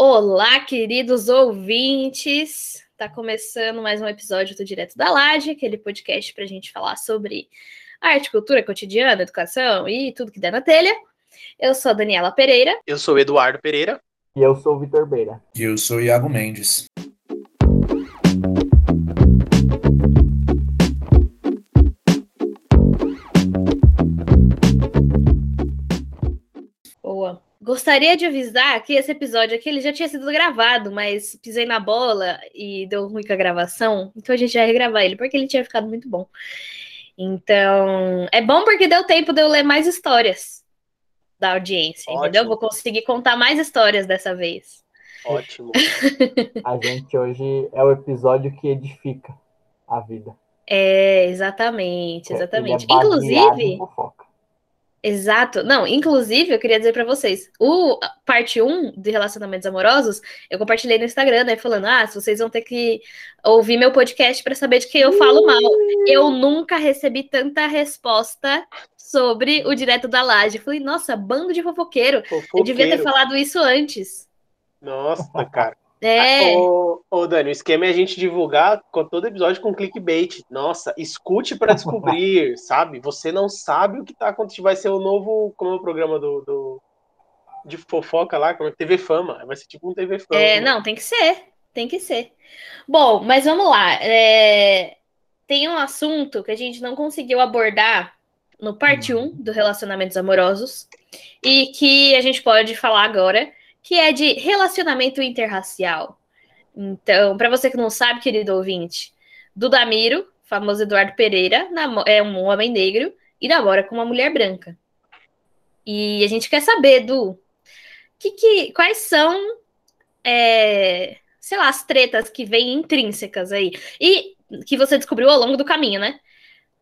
Olá, queridos ouvintes! Tá começando mais um episódio do Direto da Laje, aquele podcast para a gente falar sobre arte, cultura cotidiana, educação e tudo que der na telha. Eu sou a Daniela Pereira. Eu sou o Eduardo Pereira. E eu sou o Vitor Beira. E eu sou o Iago Mendes. Gostaria de avisar que esse episódio aqui ele já tinha sido gravado, mas pisei na bola e deu ruim com a gravação, então a gente vai regravar ele, porque ele tinha ficado muito bom. Então, é bom porque deu tempo de eu ler mais histórias da audiência, Ótimo. entendeu? Vou conseguir contar mais histórias dessa vez. Ótimo. a gente hoje é o episódio que edifica a vida. É, exatamente, exatamente. É Inclusive, Exato. Não, inclusive, eu queria dizer para vocês, o parte 1 de relacionamentos amorosos, eu compartilhei no Instagram, né, falando: "Ah, vocês vão ter que ouvir meu podcast para saber de quem eu falo mal". Eu nunca recebi tanta resposta sobre o direto da laje. Falei: "Nossa, bando de fofoqueiro. fofoqueiro. Eu devia ter falado isso antes". Nossa, cara. É. Ô, ô, Dani, o esquema é a gente divulgar com todo episódio com clickbait. Nossa, escute para descobrir, sabe? Você não sabe o que tá acontecendo. Vai ser o novo. Como é o programa do, do de fofoca lá, como é TV Fama. Vai ser tipo um TV Fama. É, não, tem que ser. Tem que ser. Bom, mas vamos lá. É... Tem um assunto que a gente não conseguiu abordar no parte 1 do Relacionamentos Amorosos e que a gente pode falar agora que é de relacionamento interracial. Então, para você que não sabe, querido ouvinte, Dudamiro, famoso Eduardo Pereira, é um homem negro e namora com uma mulher branca. E a gente quer saber, Du, que, que, quais são, é, sei lá, as tretas que vêm intrínsecas aí. E que você descobriu ao longo do caminho, né?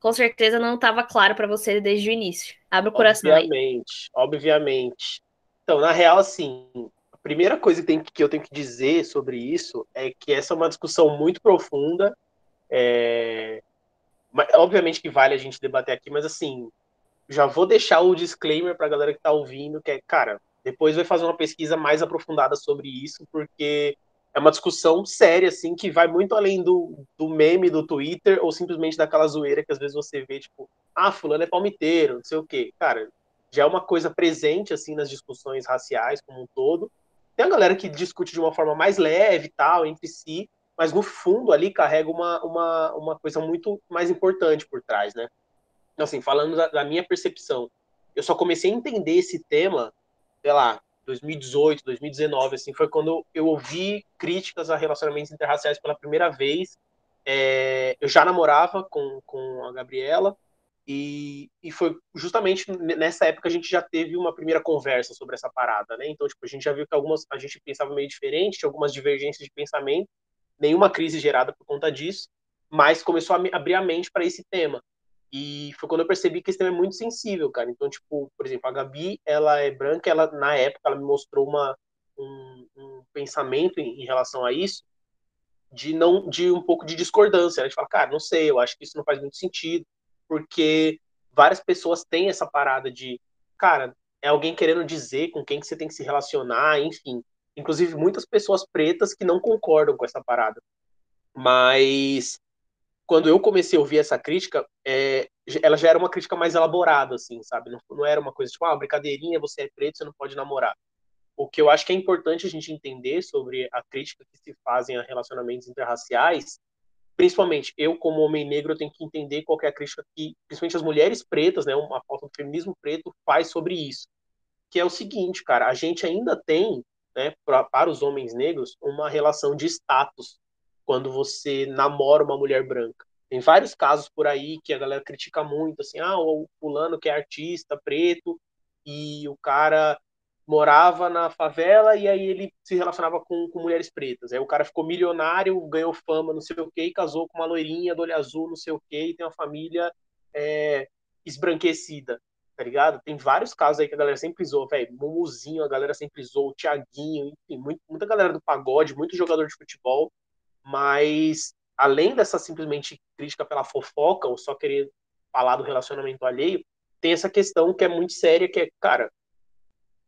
Com certeza não estava claro para você desde o início. Abre o coração obviamente, aí. Obviamente, Então, na real, assim, primeira coisa que, tem, que eu tenho que dizer sobre isso é que essa é uma discussão muito profunda. É... Obviamente que vale a gente debater aqui, mas assim, já vou deixar o disclaimer para a galera que está ouvindo, que é, cara, depois vai fazer uma pesquisa mais aprofundada sobre isso, porque é uma discussão séria, assim, que vai muito além do, do meme do Twitter ou simplesmente daquela zoeira que às vezes você vê, tipo, ah, fulano é palmiteiro, não sei o quê. Cara, já é uma coisa presente, assim, nas discussões raciais como um todo. Tem a galera que discute de uma forma mais leve e tal, entre si, mas no fundo ali carrega uma, uma, uma coisa muito mais importante por trás, né? Então, assim, falando da, da minha percepção, eu só comecei a entender esse tema, sei lá, 2018, 2019, assim, foi quando eu ouvi críticas a relacionamentos interraciais pela primeira vez. É, eu já namorava com, com a Gabriela, e, e foi justamente nessa época a gente já teve uma primeira conversa sobre essa parada, né? Então, tipo, a gente já viu que algumas a gente pensava meio diferente, tinha algumas divergências de pensamento, nenhuma crise gerada por conta disso, mas começou a abrir a mente para esse tema. E foi quando eu percebi que esse tema é muito sensível, cara. Então, tipo, por exemplo, a Gabi, ela é branca, ela na época ela me mostrou uma um, um pensamento em, em, relação a isso, de não de um pouco de discordância. A gente fala, cara, não sei, eu acho que isso não faz muito sentido, porque várias pessoas têm essa parada de, cara, é alguém querendo dizer com quem que você tem que se relacionar, enfim. Inclusive muitas pessoas pretas que não concordam com essa parada. Mas quando eu comecei a ouvir essa crítica, é, ela já era uma crítica mais elaborada, assim, sabe? Não, não era uma coisa tipo, ah, brincadeirinha, você é preto, você não pode namorar. O que eu acho que é importante a gente entender sobre a crítica que se fazem a relacionamentos interraciais, principalmente eu, como homem negro, tenho que entender qual é a crítica que, principalmente as mulheres pretas, né, uma falta do feminismo preto, faz sobre isso. Que é o seguinte, cara, a gente ainda tem, né, pra, para os homens negros, uma relação de status quando você namora uma mulher branca. Tem vários casos por aí que a galera critica muito, assim, ah, o fulano que é artista, preto, e o cara morava na favela e aí ele se relacionava com, com mulheres pretas. Aí o cara ficou milionário, ganhou fama, não sei o quê, e casou com uma loirinha do olho azul, não sei o quê, e tem uma família é, esbranquecida, tá ligado? Tem vários casos aí que a galera sempre usou, velho, Mumuzinho, a galera sempre usou, o Thiaguinho, enfim, muito, muita galera do pagode, muito jogador de futebol, mas além dessa simplesmente crítica pela fofoca ou só querer falar do relacionamento alheio, tem essa questão que é muito séria, que é, cara,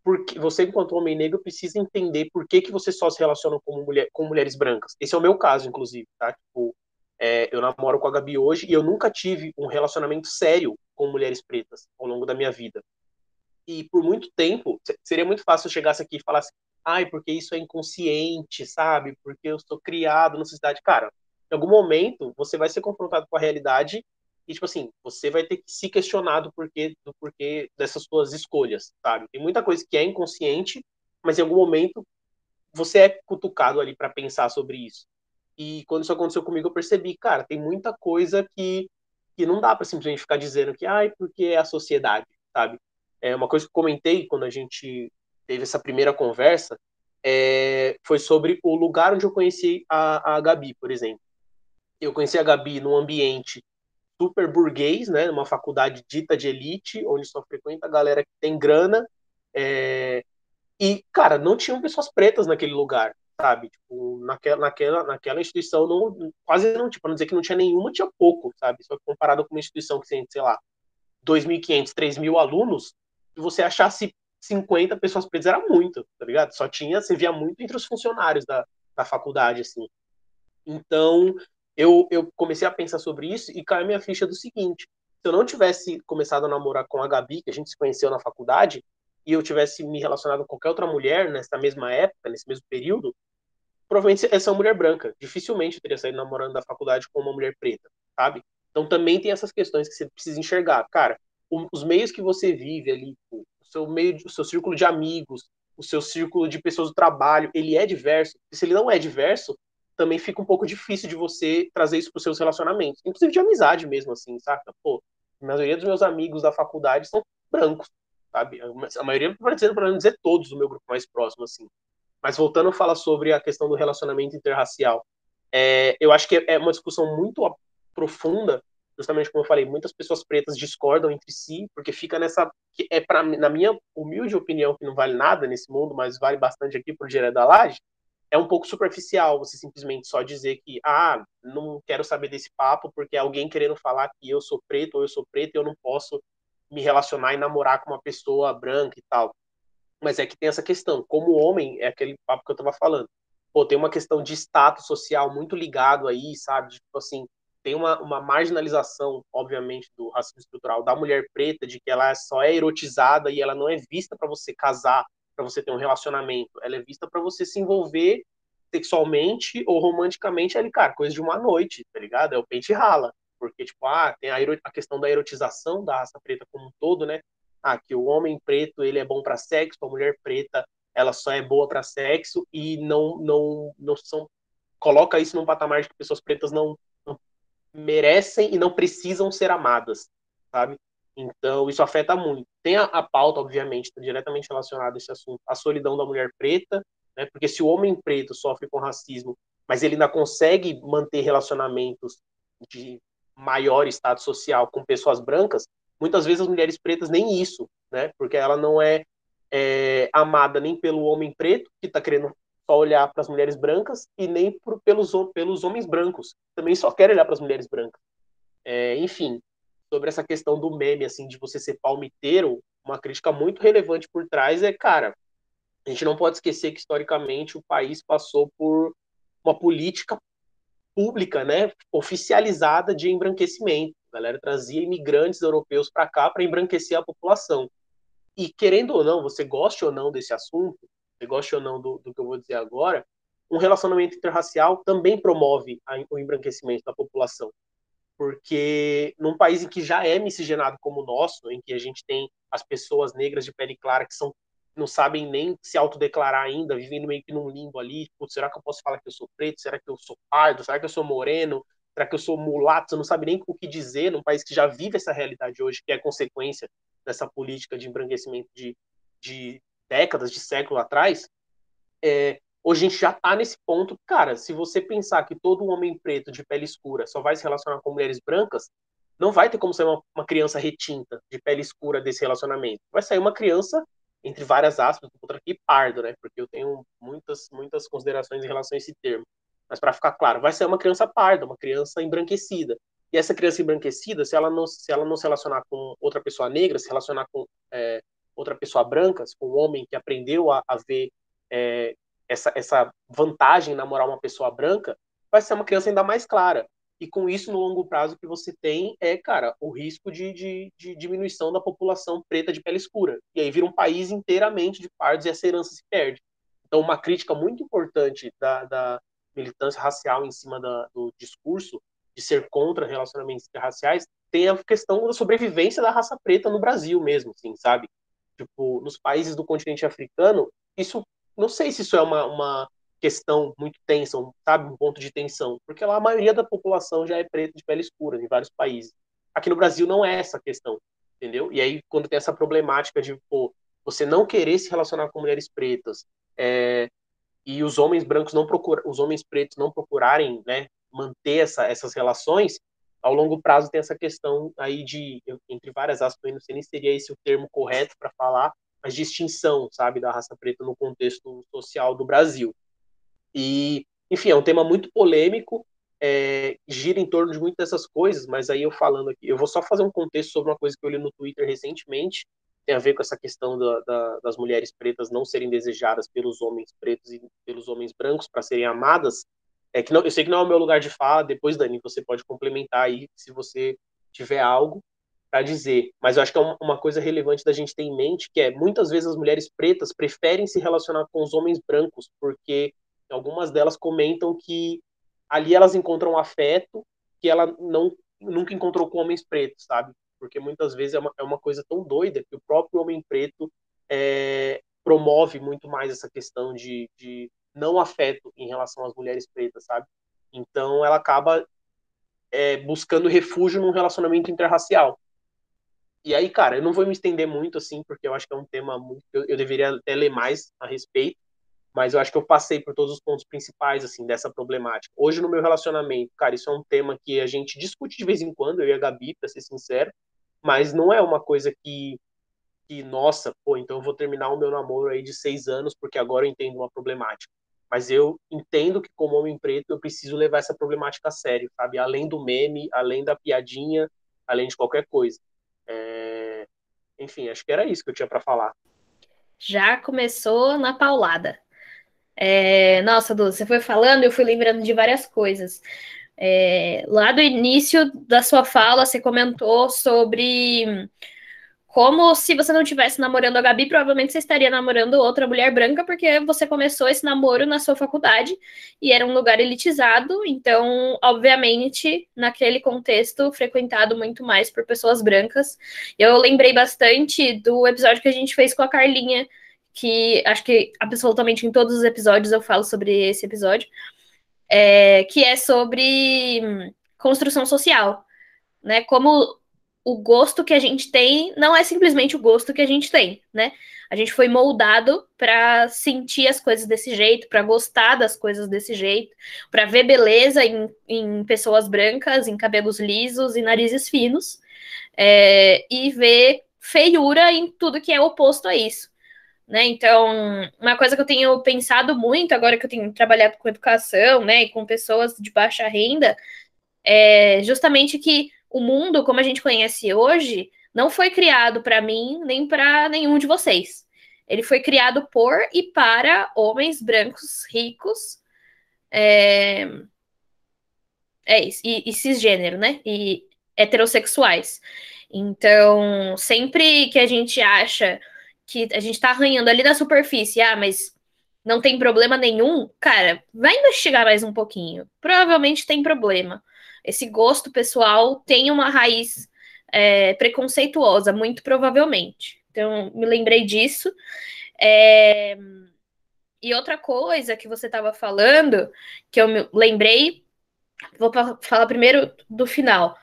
porque você, enquanto homem negro, precisa entender por que, que você só se relaciona com, mulher, com mulheres brancas. Esse é o meu caso, inclusive, tá? Tipo, é, eu namoro com a Gabi hoje e eu nunca tive um relacionamento sério com mulheres pretas ao longo da minha vida. E por muito tempo, seria muito fácil eu chegasse aqui e falasse, ai, porque isso é inconsciente, sabe? Porque eu sou criado nessa cidade. Cara, em algum momento você vai ser confrontado com a realidade e, tipo assim, você vai ter que se questionar do porquê, do porquê dessas suas escolhas, sabe? Tem muita coisa que é inconsciente, mas em algum momento você é cutucado ali para pensar sobre isso. E quando isso aconteceu comigo, eu percebi, cara, tem muita coisa que, que não dá para simplesmente ficar dizendo que, ai, porque é a sociedade, sabe? É uma coisa que eu comentei quando a gente teve essa primeira conversa, é, foi sobre o lugar onde eu conheci a, a Gabi, por exemplo. Eu conheci a Gabi num ambiente super burguês, né, numa faculdade dita de elite, onde só frequenta a galera que tem grana, é, e, cara, não tinham pessoas pretas naquele lugar, sabe? Tipo, naquela, naquela, naquela instituição, não, quase não, tipo, não dizer que não tinha nenhuma, tinha pouco, sabe? Só que comparado com uma instituição que tem, sei lá, 2.500, 3.000 alunos, se você achasse 50 pessoas pretas era muito, tá ligado? Só tinha, você via muito entre os funcionários da, da faculdade, assim. Então, eu, eu comecei a pensar sobre isso e caiu minha ficha do seguinte: se eu não tivesse começado a namorar com a Gabi, que a gente se conheceu na faculdade, e eu tivesse me relacionado com qualquer outra mulher nessa mesma época, nesse mesmo período, provavelmente essa é uma mulher branca. Dificilmente eu teria saído namorando da faculdade com uma mulher preta, sabe? Então também tem essas questões que você precisa enxergar. Cara, os meios que você vive ali, o seu meio, o seu círculo de amigos, o seu círculo de pessoas do trabalho, ele é diverso. Se ele não é diverso, também fica um pouco difícil de você trazer isso para os seus relacionamentos, inclusive de amizade mesmo, assim, saca? Pô, a maioria dos meus amigos da faculdade são brancos, sabe? A maioria, para dizer, para não dizer todos do meu grupo mais próximo, assim. Mas voltando a falar sobre a questão do relacionamento interracial, é, eu acho que é uma discussão muito profunda, justamente como eu falei, muitas pessoas pretas discordam entre si, porque fica nessa, que é para na minha humilde opinião, que não vale nada nesse mundo, mas vale bastante aqui por Direto da Laje, é um pouco superficial você simplesmente só dizer que, ah, não quero saber desse papo porque é alguém querendo falar que eu sou preto ou eu sou preto e eu não posso me relacionar e namorar com uma pessoa branca e tal. Mas é que tem essa questão, como homem, é aquele papo que eu tava falando. Pô, tem uma questão de status social muito ligado aí, sabe? Tipo assim, tem uma, uma marginalização, obviamente, do racismo estrutural da mulher preta, de que ela só é erotizada e ela não é vista para você casar para você ter um relacionamento, ela é vista para você se envolver sexualmente ou romanticamente ali, cara, coisa de uma noite, tá ligado? É o pente rala. Porque, tipo, ah, tem a, a questão da erotização da raça preta como um todo, né? Ah, que o homem preto, ele é bom para sexo, a mulher preta, ela só é boa para sexo e não, não, não são... Coloca isso num patamar de que pessoas pretas não, não merecem e não precisam ser amadas, sabe? Então, isso afeta muito. Tem a, a pauta, obviamente, tá diretamente relacionada a esse assunto, a solidão da mulher preta, né? porque se o homem preto sofre com racismo, mas ele ainda consegue manter relacionamentos de maior status social com pessoas brancas, muitas vezes as mulheres pretas nem isso, né? Porque ela não é, é amada nem pelo homem preto, que está querendo só olhar para as mulheres brancas, e nem por, pelos, pelos homens brancos, que também só querem olhar para as mulheres brancas. É, enfim, sobre essa questão do meme, assim, de você ser palmiteiro, uma crítica muito relevante por trás é, cara, a gente não pode esquecer que historicamente o país passou por uma política pública, né, oficializada de embranquecimento. A galera trazia imigrantes europeus para cá para embranquecer a população. E querendo ou não, você goste ou não desse assunto, você goste ou não do, do que eu vou dizer agora, um relacionamento interracial também promove a, o embranquecimento da população porque num país em que já é miscigenado como o nosso, em que a gente tem as pessoas negras de pele clara que são não sabem nem se autodeclarar ainda, vivendo meio que num limbo ali, Putz, será que eu posso falar que eu sou preto? Será que eu sou pardo? Será que eu sou moreno? Será que eu sou mulato? Você não sabe nem o que dizer num país que já vive essa realidade hoje, que é consequência dessa política de embranquecimento de, de décadas, de século atrás. É, Hoje a gente já está nesse ponto, cara, se você pensar que todo homem preto de pele escura só vai se relacionar com mulheres brancas, não vai ter como ser uma, uma criança retinta de pele escura desse relacionamento. Vai sair uma criança, entre várias aspas, outra aqui, pardo, né? Porque eu tenho muitas, muitas considerações em relação a esse termo. Mas para ficar claro, vai ser uma criança parda, uma criança embranquecida. E essa criança embranquecida, se ela não se, ela não se relacionar com outra pessoa negra, se relacionar com é, outra pessoa branca, for um homem que aprendeu a, a ver é, essa, essa vantagem em namorar uma pessoa branca, vai ser uma criança ainda mais clara. E com isso, no longo prazo, o que você tem é, cara, o risco de, de, de, diminuição da população preta de pele escura. E aí vira um país inteiramente de pardos e essa herança se perde. Então, uma crítica muito importante da, da militância racial em cima da, do discurso de ser contra relacionamentos interraciais tem a questão da sobrevivência da raça preta no Brasil mesmo, assim, sabe? Tipo, nos países do continente africano, isso, não sei se isso é uma, uma questão muito tensa, sabe, um ponto de tensão, porque lá a maioria da população já é preta de pele escura em vários países. Aqui no Brasil não é essa questão, entendeu? E aí quando tem essa problemática de pô, você não querer se relacionar com mulheres pretas é, e os homens brancos não procuram, os homens pretos não procurarem, né, manter essa, essas relações, ao longo prazo tem essa questão aí de, entre várias aspas, não sei nem se seria esse o termo correto para falar, mas de extinção, sabe, da raça preta no contexto social do Brasil. E, enfim, é um tema muito polêmico, é, gira em torno de muitas dessas coisas, mas aí eu falando aqui, eu vou só fazer um contexto sobre uma coisa que eu li no Twitter recentemente, tem a ver com essa questão da, da, das mulheres pretas não serem desejadas pelos homens pretos e pelos homens brancos para serem amadas. É que não, eu sei que não é o meu lugar de fala, depois, Dani, você pode complementar aí se você tiver algo para dizer. Mas eu acho que é uma coisa relevante da gente ter em mente, que é muitas vezes as mulheres pretas preferem se relacionar com os homens brancos, porque Algumas delas comentam que ali elas encontram afeto que ela não nunca encontrou com homens pretos, sabe? Porque muitas vezes é uma, é uma coisa tão doida que o próprio homem preto é, promove muito mais essa questão de, de não afeto em relação às mulheres pretas, sabe? Então ela acaba é, buscando refúgio num relacionamento interracial. E aí, cara, eu não vou me estender muito assim, porque eu acho que é um tema muito. Eu, eu deveria até ler mais a respeito, mas eu acho que eu passei por todos os pontos principais, assim, dessa problemática. Hoje, no meu relacionamento, cara, isso é um tema que a gente discute de vez em quando, eu e a Gabi, pra ser sincero, mas não é uma coisa que, que nossa, pô, então eu vou terminar o meu namoro aí de seis anos porque agora eu entendo uma problemática. Mas eu entendo que, como homem preto, eu preciso levar essa problemática a sério, sabe? Além do meme, além da piadinha, além de qualquer coisa. É... Enfim, acho que era isso que eu tinha para falar. Já começou na paulada. É, nossa, Du, você foi falando, eu fui lembrando de várias coisas. É, lá do início da sua fala, você comentou sobre como se você não estivesse namorando a Gabi, provavelmente você estaria namorando outra mulher branca, porque você começou esse namoro na sua faculdade e era um lugar elitizado, então, obviamente, naquele contexto, frequentado muito mais por pessoas brancas. Eu lembrei bastante do episódio que a gente fez com a Carlinha que acho que absolutamente em todos os episódios eu falo sobre esse episódio, é, que é sobre construção social, né? Como o gosto que a gente tem não é simplesmente o gosto que a gente tem, né? A gente foi moldado para sentir as coisas desse jeito, para gostar das coisas desse jeito, para ver beleza em, em, pessoas brancas, em cabelos lisos e narizes finos, é, e ver feiura em tudo que é oposto a isso. Né? Então, uma coisa que eu tenho pensado muito agora que eu tenho trabalhado com educação, né, e com pessoas de baixa renda, é justamente que o mundo, como a gente conhece hoje, não foi criado para mim nem para nenhum de vocês. Ele foi criado por e para homens brancos ricos, é, é isso, e, e cisgênero, né? E heterossexuais. Então, sempre que a gente acha que a gente tá arranhando ali na superfície, ah, mas não tem problema nenhum, cara, vai investigar mais um pouquinho. Provavelmente tem problema. Esse gosto pessoal tem uma raiz é, preconceituosa, muito provavelmente. Então, me lembrei disso. É... E outra coisa que você estava falando, que eu me lembrei, vou falar primeiro do final.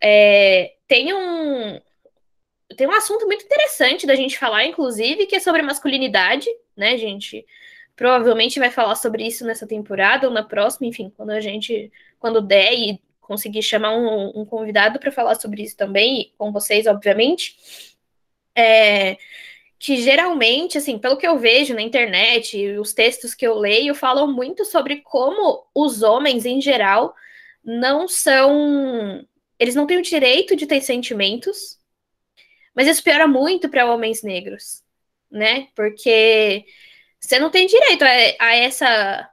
É... Tem um, tem um assunto muito interessante da gente falar, inclusive, que é sobre masculinidade, né, gente? Provavelmente vai falar sobre isso nessa temporada ou na próxima, enfim, quando a gente, quando der e conseguir chamar um, um convidado para falar sobre isso também, com vocês, obviamente. É, que geralmente, assim, pelo que eu vejo na internet, os textos que eu leio falam muito sobre como os homens, em geral, não são. Eles não têm o direito de ter sentimentos, Mas isso piora muito para homens negros, né? Porque você não tem direito a, a essa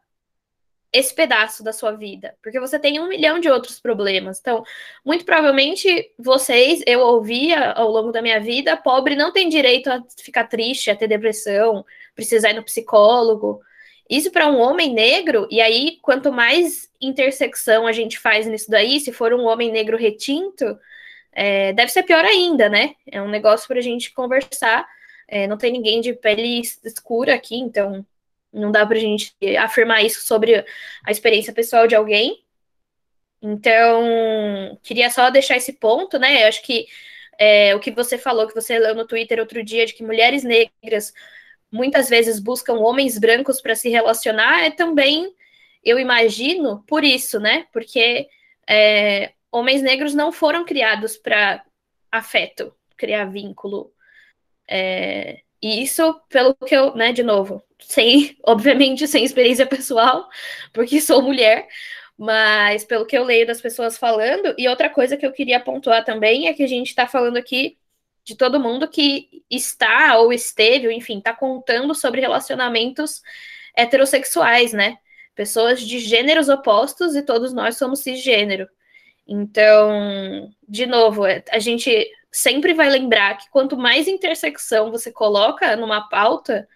esse pedaço da sua vida, porque você tem um milhão de outros problemas. Então, muito provavelmente vocês, eu ouvia ao longo da minha vida, pobre não tem direito a ficar triste, a ter depressão, precisar ir no psicólogo. Isso para um homem negro, e aí quanto mais intersecção a gente faz nisso daí, se for um homem negro retinto, é, deve ser pior ainda, né? É um negócio para a gente conversar. É, não tem ninguém de pele escura aqui, então não dá para a gente afirmar isso sobre a experiência pessoal de alguém. Então, queria só deixar esse ponto, né? Eu acho que é, o que você falou, que você leu no Twitter outro dia, de que mulheres negras muitas vezes buscam homens brancos para se relacionar, é também, eu imagino, por isso, né? Porque é, homens negros não foram criados para afeto, criar vínculo. É, e isso, pelo que eu, né, de novo, sem, obviamente, sem experiência pessoal, porque sou mulher, mas pelo que eu leio das pessoas falando, e outra coisa que eu queria pontuar também é que a gente está falando aqui de todo mundo que está ou esteve, ou enfim, está contando sobre relacionamentos heterossexuais, né? Pessoas de gêneros opostos e todos nós somos cisgênero. Então, de novo, é, a gente sempre vai lembrar que quanto mais intersecção você coloca numa pauta,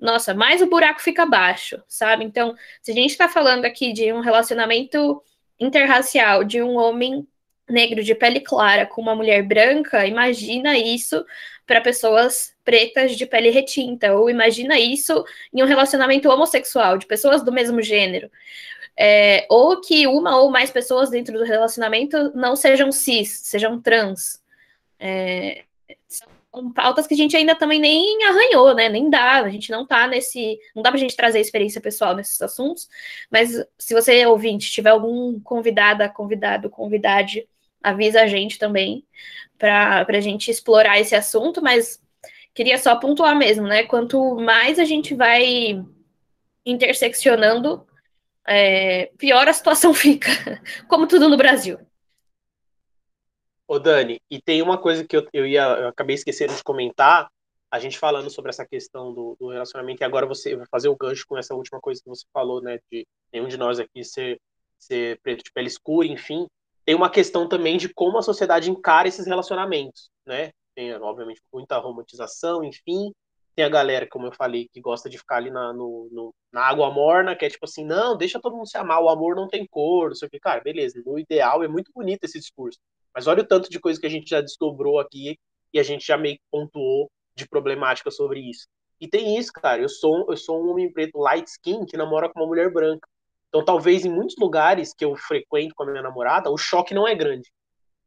nossa, mais o buraco fica baixo, sabe? Então, se a gente está falando aqui de um relacionamento interracial, de um homem negro de pele clara com uma mulher branca, imagina isso para pessoas pretas de pele retinta, ou imagina isso em um relacionamento homossexual, de pessoas do mesmo gênero. É, ou que uma ou mais pessoas dentro do relacionamento não sejam cis, sejam trans. É, são pautas que a gente ainda também nem arranhou, né? Nem dá, a gente não tá nesse. Não dá pra gente trazer experiência pessoal nesses assuntos, mas se você, ouvinte, tiver algum convidada, convidado, convidade, avisa a gente também para a gente explorar esse assunto, mas queria só pontuar mesmo, né? Quanto mais a gente vai interseccionando, é, pior a situação fica, como tudo no Brasil. Ô Dani, e tem uma coisa que eu, eu ia, eu acabei esquecendo de comentar, a gente falando sobre essa questão do, do, relacionamento, e agora você vai fazer o gancho com essa última coisa que você falou, né, de nenhum de nós aqui ser, ser preto de pele escura, enfim, tem uma questão também de como a sociedade encara esses relacionamentos, né, tem, obviamente, muita romantização, enfim, tem a galera, como eu falei, que gosta de ficar ali na, no, no, na água morna, que é tipo assim, não, deixa todo mundo se amar, o amor não tem cor, não sei o que, cara, beleza, no ideal é muito bonito esse discurso, mas olha o tanto de coisa que a gente já desdobrou aqui e a gente já meio que pontuou de problemática sobre isso. E tem isso, cara. Eu sou, eu sou um homem preto light skin que namora com uma mulher branca. Então, talvez em muitos lugares que eu frequento com a minha namorada, o choque não é grande,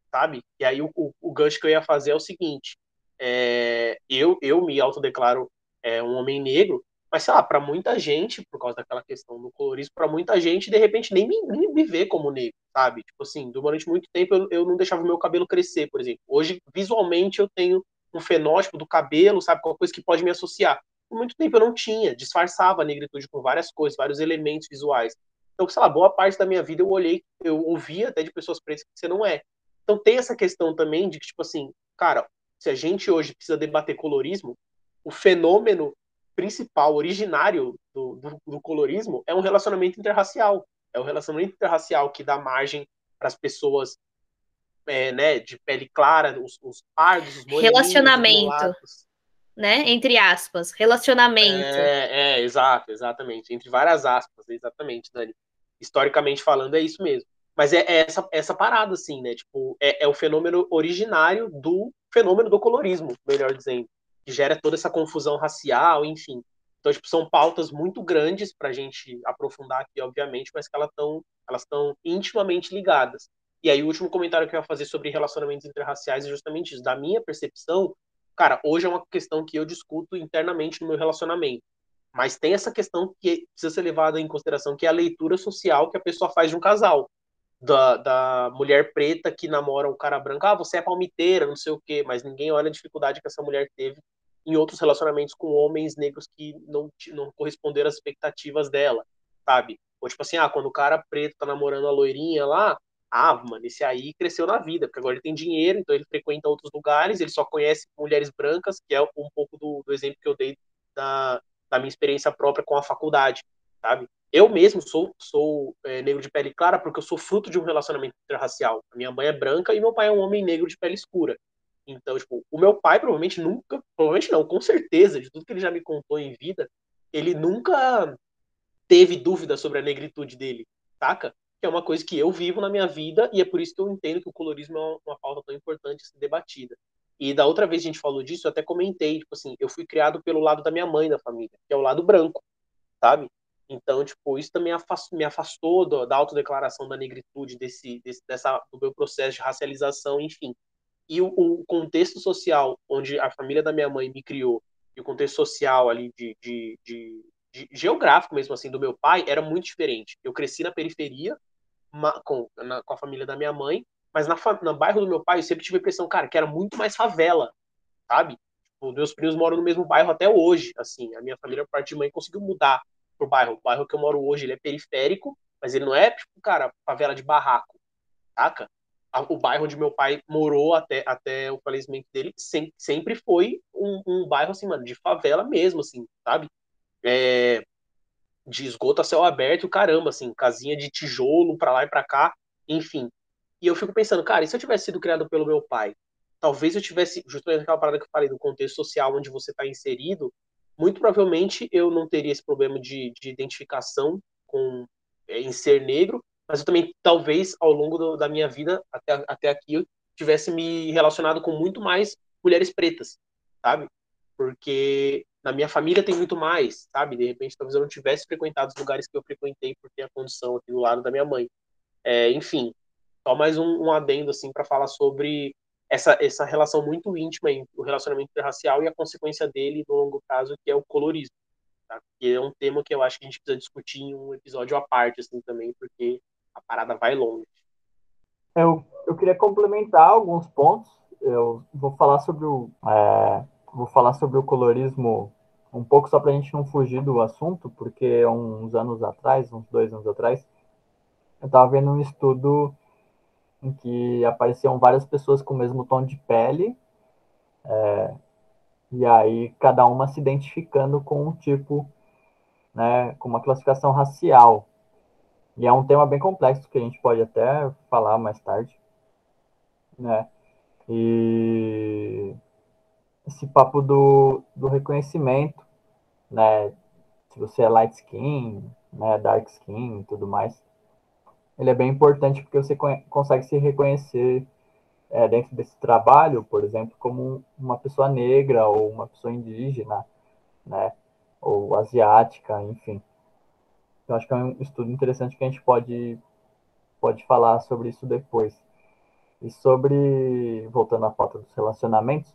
sabe? E aí o, o, o gancho que eu ia fazer é o seguinte: é, eu, eu me autodeclaro é, um homem negro, mas, sei lá, para muita gente, por causa daquela questão do colorismo, para muita gente, de repente, nem me, nem me vê como negro, sabe? Tipo assim, durante muito tempo eu, eu não deixava o meu cabelo crescer, por exemplo. Hoje, visualmente, eu tenho um fenótipo do cabelo, sabe? Qualquer coisa que pode me associar. Por muito tempo eu não tinha, disfarçava a negritude com várias coisas, vários elementos visuais. Então, sei lá, boa parte da minha vida eu olhei, eu ouvia até de pessoas pretas que você não é. Então tem essa questão também de que, tipo assim, cara, se a gente hoje precisa debater colorismo, o fenômeno principal, originário do, do, do, colorismo é um relacionamento interracial. É o relacionamento interracial que dá margem para as pessoas é, né, de pele clara, os, os pardos, os Relacionamento. né? Entre aspas. Relacionamento. É, é, exato, exatamente. Entre várias aspas, exatamente, Dani. Historicamente falando, é isso mesmo. Mas é, é essa, essa parada, assim, né? Tipo, é, é o fenômeno originário do fenômeno do colorismo, melhor dizendo que gera toda essa confusão racial, enfim. Então, tipo, são pautas muito grandes para a gente aprofundar aqui, obviamente, mas que elas estão elas estão intimamente ligadas. E aí, o último comentário que eu ia fazer sobre relacionamentos interraciais é justamente isso. Da minha percepção, cara, hoje é uma questão que eu discuto internamente no meu relacionamento. Mas tem essa questão que precisa ser levada em consideração, que é a leitura social que a pessoa faz de um casal da, da mulher preta que namora um cara branco, ah, você é palmiteira, não sei o quê, mas ninguém olha a dificuldade que essa mulher teve em outros relacionamentos com homens negros que não, não corresponderam às expectativas dela, sabe? Ou tipo assim, ah, quando o cara preto tá namorando a loirinha lá, ah, mano, esse aí cresceu na vida, porque agora ele tem dinheiro, então ele frequenta outros lugares, ele só conhece mulheres brancas, que é um pouco do, do exemplo que eu dei da, da minha experiência própria com a faculdade, sabe? Eu mesmo sou, sou é, negro de pele clara porque eu sou fruto de um relacionamento interracial. Minha mãe é branca e meu pai é um homem negro de pele escura. Então, tipo, o meu pai provavelmente nunca, provavelmente não, com certeza, de tudo que ele já me contou em vida, ele nunca teve dúvida sobre a negritude dele, saca? Que é uma coisa que eu vivo na minha vida e é por isso que eu entendo que o colorismo é uma pauta tão importante a ser debatida. E da outra vez a gente falou disso, eu até comentei, tipo assim, eu fui criado pelo lado da minha mãe da família, que é o lado branco, sabe? Então, tipo, isso também afastou, me afastou do, da autodeclaração da negritude, desse, desse, dessa, do meu processo de racialização, enfim. E o, o, contexto social onde a família da minha mãe me criou, e o contexto social ali de, de, de, de geográfico mesmo assim do meu pai era muito diferente. Eu cresci na periferia com, na, com a família da minha mãe, mas na, no bairro do meu pai eu sempre tive a impressão, cara, que era muito mais favela, sabe? Tipo, meus primos moram no mesmo bairro até hoje, assim. A minha família, parte de mãe, conseguiu mudar pro bairro. O bairro que eu moro hoje, ele é periférico, mas ele não é, tipo, cara, favela de barraco, saca? O bairro onde meu pai morou até, até o falecimento dele sem, sempre foi um, um bairro, assim, mano, de favela mesmo, assim, sabe? É, de esgoto a céu aberto, caramba, assim, casinha de tijolo pra lá e pra cá, enfim. E eu fico pensando, cara, e se eu tivesse sido criado pelo meu pai? Talvez eu tivesse, justamente aquela parada que eu falei do contexto social onde você está inserido, muito provavelmente eu não teria esse problema de, de identificação com é, em ser negro, mas eu também talvez ao longo do, da minha vida até, até aqui eu tivesse me relacionado com muito mais mulheres pretas, sabe? Porque na minha família tem muito mais, sabe? De repente talvez eu não tivesse frequentado os lugares que eu frequentei por ter a condição aqui do lado da minha mãe. É, enfim, só mais um, um adendo assim para falar sobre essa, essa relação muito íntima entre o relacionamento interracial e a consequência dele no longo prazo, que é o colorismo. Tá? Que é um tema que eu acho que a gente precisa discutir em um episódio à parte, assim, também, porque a parada vai longe. Eu, eu queria complementar alguns pontos. Eu vou falar sobre o, é, vou falar sobre o colorismo um pouco só para a gente não fugir do assunto, porque uns anos atrás, uns dois anos atrás, eu estava vendo um estudo em que apareciam várias pessoas com o mesmo tom de pele, é, e aí cada uma se identificando com um tipo, né, com uma classificação racial. E é um tema bem complexo que a gente pode até falar mais tarde, né? E esse papo do, do reconhecimento, né? Se você é light skin, né, dark skin e tudo mais ele é bem importante porque você consegue se reconhecer é, dentro desse trabalho, por exemplo, como uma pessoa negra ou uma pessoa indígena, né, ou asiática, enfim. Então, acho que é um estudo interessante que a gente pode, pode falar sobre isso depois. E sobre, voltando à pauta dos relacionamentos,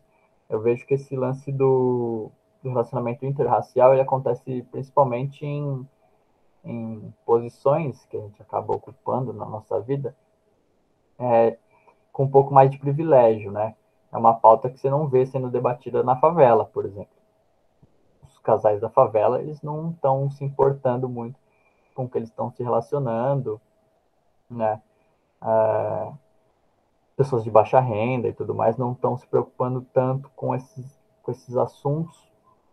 eu vejo que esse lance do, do relacionamento interracial ele acontece principalmente em em posições que a gente acaba ocupando na nossa vida é, com um pouco mais de privilégio, né? É uma pauta que você não vê sendo debatida na favela, por exemplo. Os casais da favela, eles não estão se importando muito com que eles estão se relacionando, né? É, pessoas de baixa renda e tudo mais não estão se preocupando tanto com esses, com esses assuntos,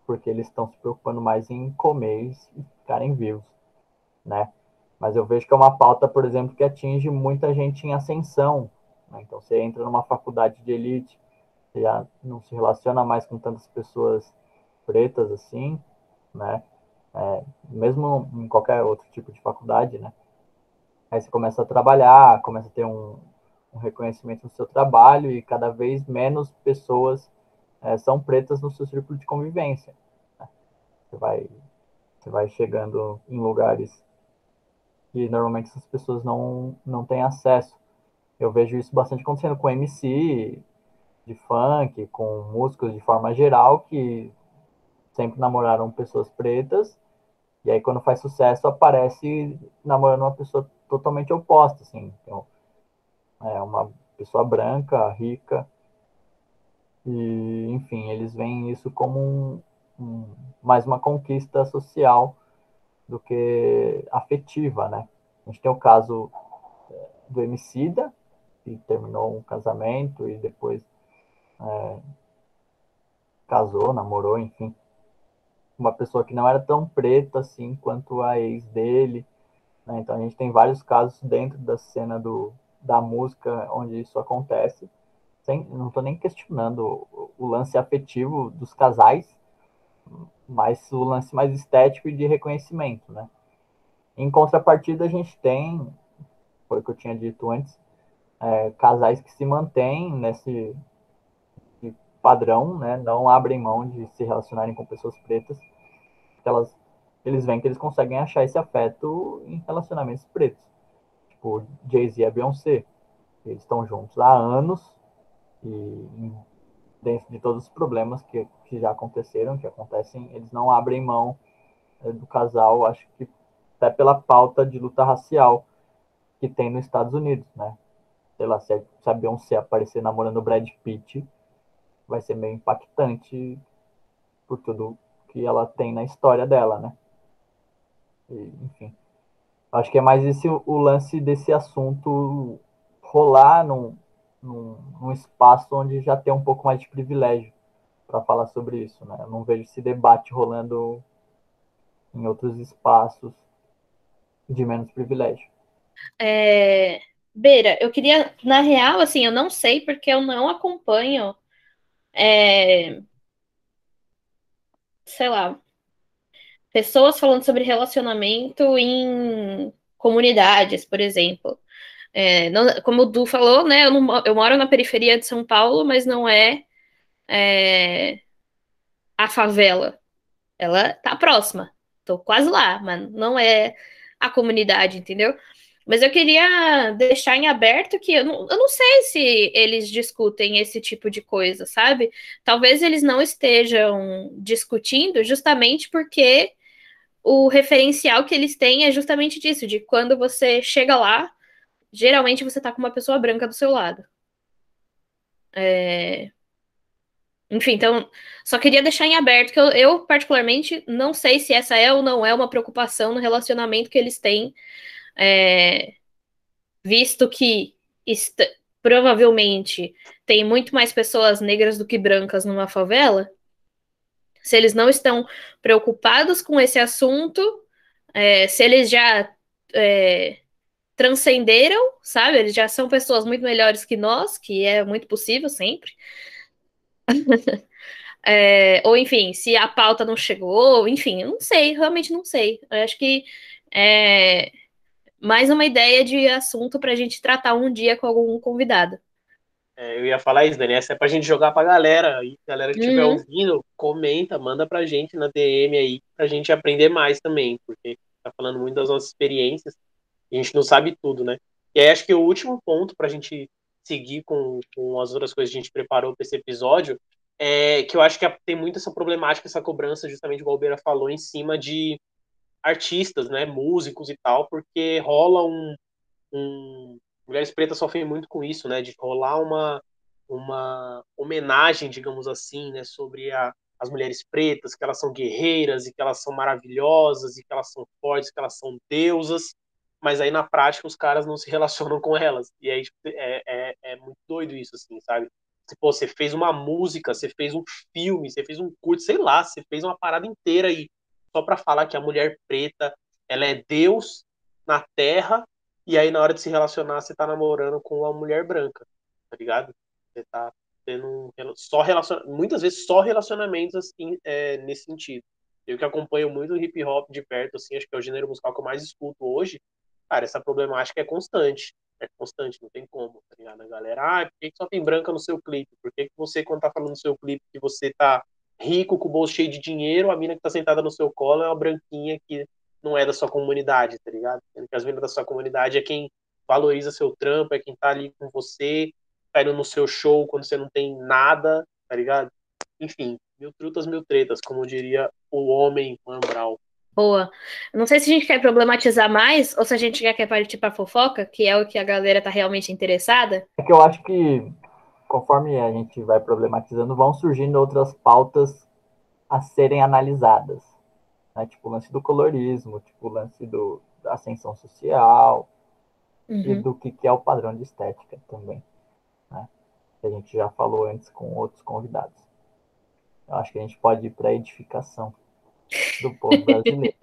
porque eles estão se preocupando mais em comer e ficarem vivos né? Mas eu vejo que é uma pauta, por exemplo, que atinge muita gente em ascensão. Né? Então, você entra numa faculdade de elite, você já não se relaciona mais com tantas pessoas pretas assim, né? É, mesmo em qualquer outro tipo de faculdade, né? Aí você começa a trabalhar, começa a ter um, um reconhecimento no seu trabalho e cada vez menos pessoas é, são pretas no seu círculo de convivência. Né? Você vai, você vai chegando em lugares que normalmente essas pessoas não, não têm acesso. Eu vejo isso bastante acontecendo com MC de funk, com músicos de forma geral, que sempre namoraram pessoas pretas, e aí quando faz sucesso aparece namorando uma pessoa totalmente oposta, assim. Então, é uma pessoa branca, rica, e enfim, eles veem isso como um, um, mais uma conquista social do que afetiva, né? A gente tem o caso do Emicida, que terminou um casamento e depois é, casou, namorou, enfim. Uma pessoa que não era tão preta assim quanto a ex dele. Né? Então a gente tem vários casos dentro da cena do, da música onde isso acontece. Sem, não estou nem questionando o, o lance afetivo dos casais, mas o lance mais estético e de reconhecimento, né? Em contrapartida, a gente tem, foi o que eu tinha dito antes, é, casais que se mantêm nesse padrão, né? Não abrem mão de se relacionarem com pessoas pretas, elas, eles veem que eles conseguem achar esse afeto em relacionamentos pretos. Tipo, Jay-Z e a Beyoncé, eles estão juntos há anos e dentro de todos os problemas que, que já aconteceram, que acontecem, eles não abrem mão é, do casal, acho que até pela pauta de luta racial que tem nos Estados Unidos, né? Sei lá, se a Beyoncé aparecer namorando o Brad Pitt, vai ser meio impactante por tudo que ela tem na história dela, né? E, enfim. Acho que é mais esse o lance desse assunto rolar num, num, num espaço onde já tem um pouco mais de privilégio para falar sobre isso, né? Eu não vejo esse debate rolando em outros espaços de menos privilégio. É, Beira, eu queria, na real, assim, eu não sei porque eu não acompanho, é, sei lá, pessoas falando sobre relacionamento em comunidades, por exemplo. É, não, como o Du falou, né? Eu, não, eu, moro na periferia de São Paulo, mas não é, é a favela. Ela tá próxima. Tô quase lá, mas não é a comunidade, entendeu? Mas eu queria deixar em aberto que eu não, eu não sei se eles discutem esse tipo de coisa, sabe? Talvez eles não estejam discutindo justamente porque o referencial que eles têm é justamente disso, de quando você chega lá, geralmente você tá com uma pessoa branca do seu lado. É... Enfim, então, só queria deixar em aberto que eu, eu, particularmente, não sei se essa é ou não é uma preocupação no relacionamento que eles têm, é, visto que provavelmente tem muito mais pessoas negras do que brancas numa favela. Se eles não estão preocupados com esse assunto, é, se eles já é, transcenderam, sabe? Eles já são pessoas muito melhores que nós, que é muito possível sempre. é, ou enfim, se a pauta não chegou, enfim, eu não sei, realmente não sei. Eu acho que é mais uma ideia de assunto para a gente tratar um dia com algum convidado. É, eu ia falar isso, Dani. Essa é pra gente jogar pra galera. E galera que estiver uhum. ouvindo, comenta, manda pra gente na DM aí, pra gente aprender mais também, porque tá falando muito das nossas experiências. A gente não sabe tudo, né? E aí acho que o último ponto pra gente seguir com, com as outras coisas que a gente preparou para esse episódio é que eu acho que tem muito essa problemática, essa cobrança, justamente o Galbeira falou, em cima de artistas, né, músicos e tal, porque rola um, um... Mulheres Pretas sofrem muito com isso, né, de rolar uma, uma homenagem, digamos assim, né, sobre a, as mulheres pretas, que elas são guerreiras e que elas são maravilhosas e que elas são fortes, que elas são deusas, mas aí na prática os caras não se relacionam com elas. E aí tipo, é, é, é muito doido isso, assim, sabe? Pô, você fez uma música, você fez um filme, você fez um curso, sei lá, você fez uma parada inteira aí só para falar que a mulher preta ela é Deus na Terra e aí na hora de se relacionar você tá namorando com uma mulher branca, tá ligado? Você tá tendo só relacion... muitas vezes só relacionamentos assim é, nesse sentido. Eu que acompanho muito o hip hop de perto, assim, acho que é o gênero musical que eu mais escuto hoje. Cara, essa problemática é constante é constante, não tem como, tá ligado? A galera, ah, por que, só tem branca no seu clipe? Por que, que você, quando tá falando no seu clipe, que você tá rico, com o bolso cheio de dinheiro, a mina que tá sentada no seu colo é uma branquinha que não é da sua comunidade, tá ligado? Sendo que as minas da sua comunidade é quem valoriza seu trampo, é quem tá ali com você, tá indo no seu show quando você não tem nada, tá ligado? Enfim, mil trutas, mil tretas, como diria o homem Mambral. Boa. Não sei se a gente quer problematizar mais ou se a gente quer partir para fofoca, que é o que a galera tá realmente interessada. É que eu acho que conforme a gente vai problematizando, vão surgindo outras pautas a serem analisadas. Né? Tipo o lance do colorismo, tipo o lance do, da ascensão social, uhum. e do que, que é o padrão de estética também. Né? Que a gente já falou antes com outros convidados. Eu acho que a gente pode ir para a edificação do povo brasileiro.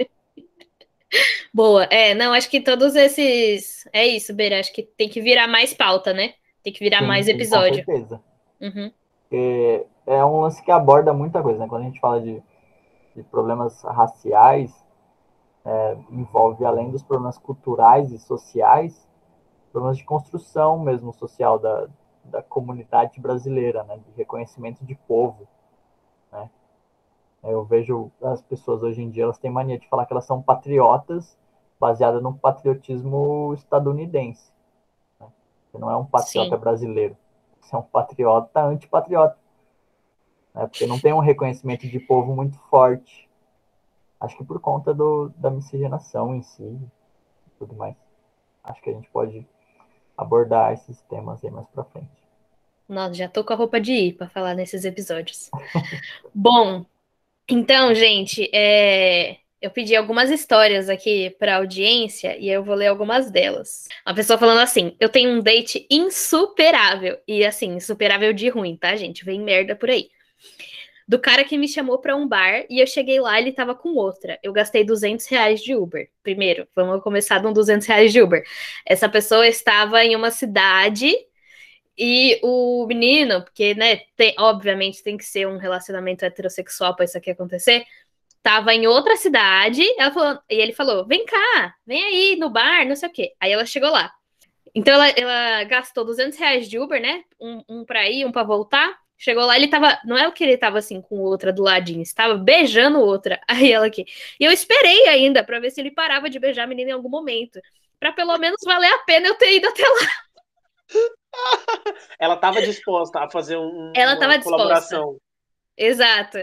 Boa. É, não, acho que todos esses. É isso, Beira. Acho que tem que virar mais pauta, né? Tem que virar sim, mais episódio. com certeza. Uhum. É, é um lance que aborda muita coisa, né? Quando a gente fala de, de problemas raciais, é, envolve, além dos problemas culturais e sociais, problemas de construção mesmo social da, da comunidade brasileira, né? De reconhecimento de povo, né? Eu vejo as pessoas hoje em dia, elas têm mania de falar que elas são patriotas baseada no patriotismo estadunidense. Você não é um patriota Sim. brasileiro. Você é um patriota antipatriota. Né? Porque não tem um reconhecimento de povo muito forte. Acho que por conta do, da miscigenação em si e tudo mais. Acho que a gente pode abordar esses temas aí mais pra frente. Nossa, já tô com a roupa de ir para falar nesses episódios. Bom, então, gente, é... eu pedi algumas histórias aqui para audiência e eu vou ler algumas delas. Uma pessoa falando assim: eu tenho um date insuperável. E assim, insuperável de ruim, tá, gente? Vem merda por aí. Do cara que me chamou para um bar e eu cheguei lá ele tava com outra. Eu gastei 200 reais de Uber. Primeiro, vamos começar com 200 reais de Uber. Essa pessoa estava em uma cidade e o menino, porque, né, tem, obviamente tem que ser um relacionamento heterossexual para isso aqui acontecer, tava em outra cidade, ela falou, e ele falou: vem cá, vem aí no bar, não sei o quê. Aí ela chegou lá. Então ela, ela gastou 200 reais de Uber, né? Um, um pra ir, um pra voltar. Chegou lá, ele tava. Não é o que ele tava assim com outra do ladinho, estava beijando outra. Aí ela aqui. E eu esperei ainda para ver se ele parava de beijar a menina em algum momento. para pelo menos valer a pena eu ter ido até lá. Ela estava disposta a fazer um, Ela uma colaboração. Exato.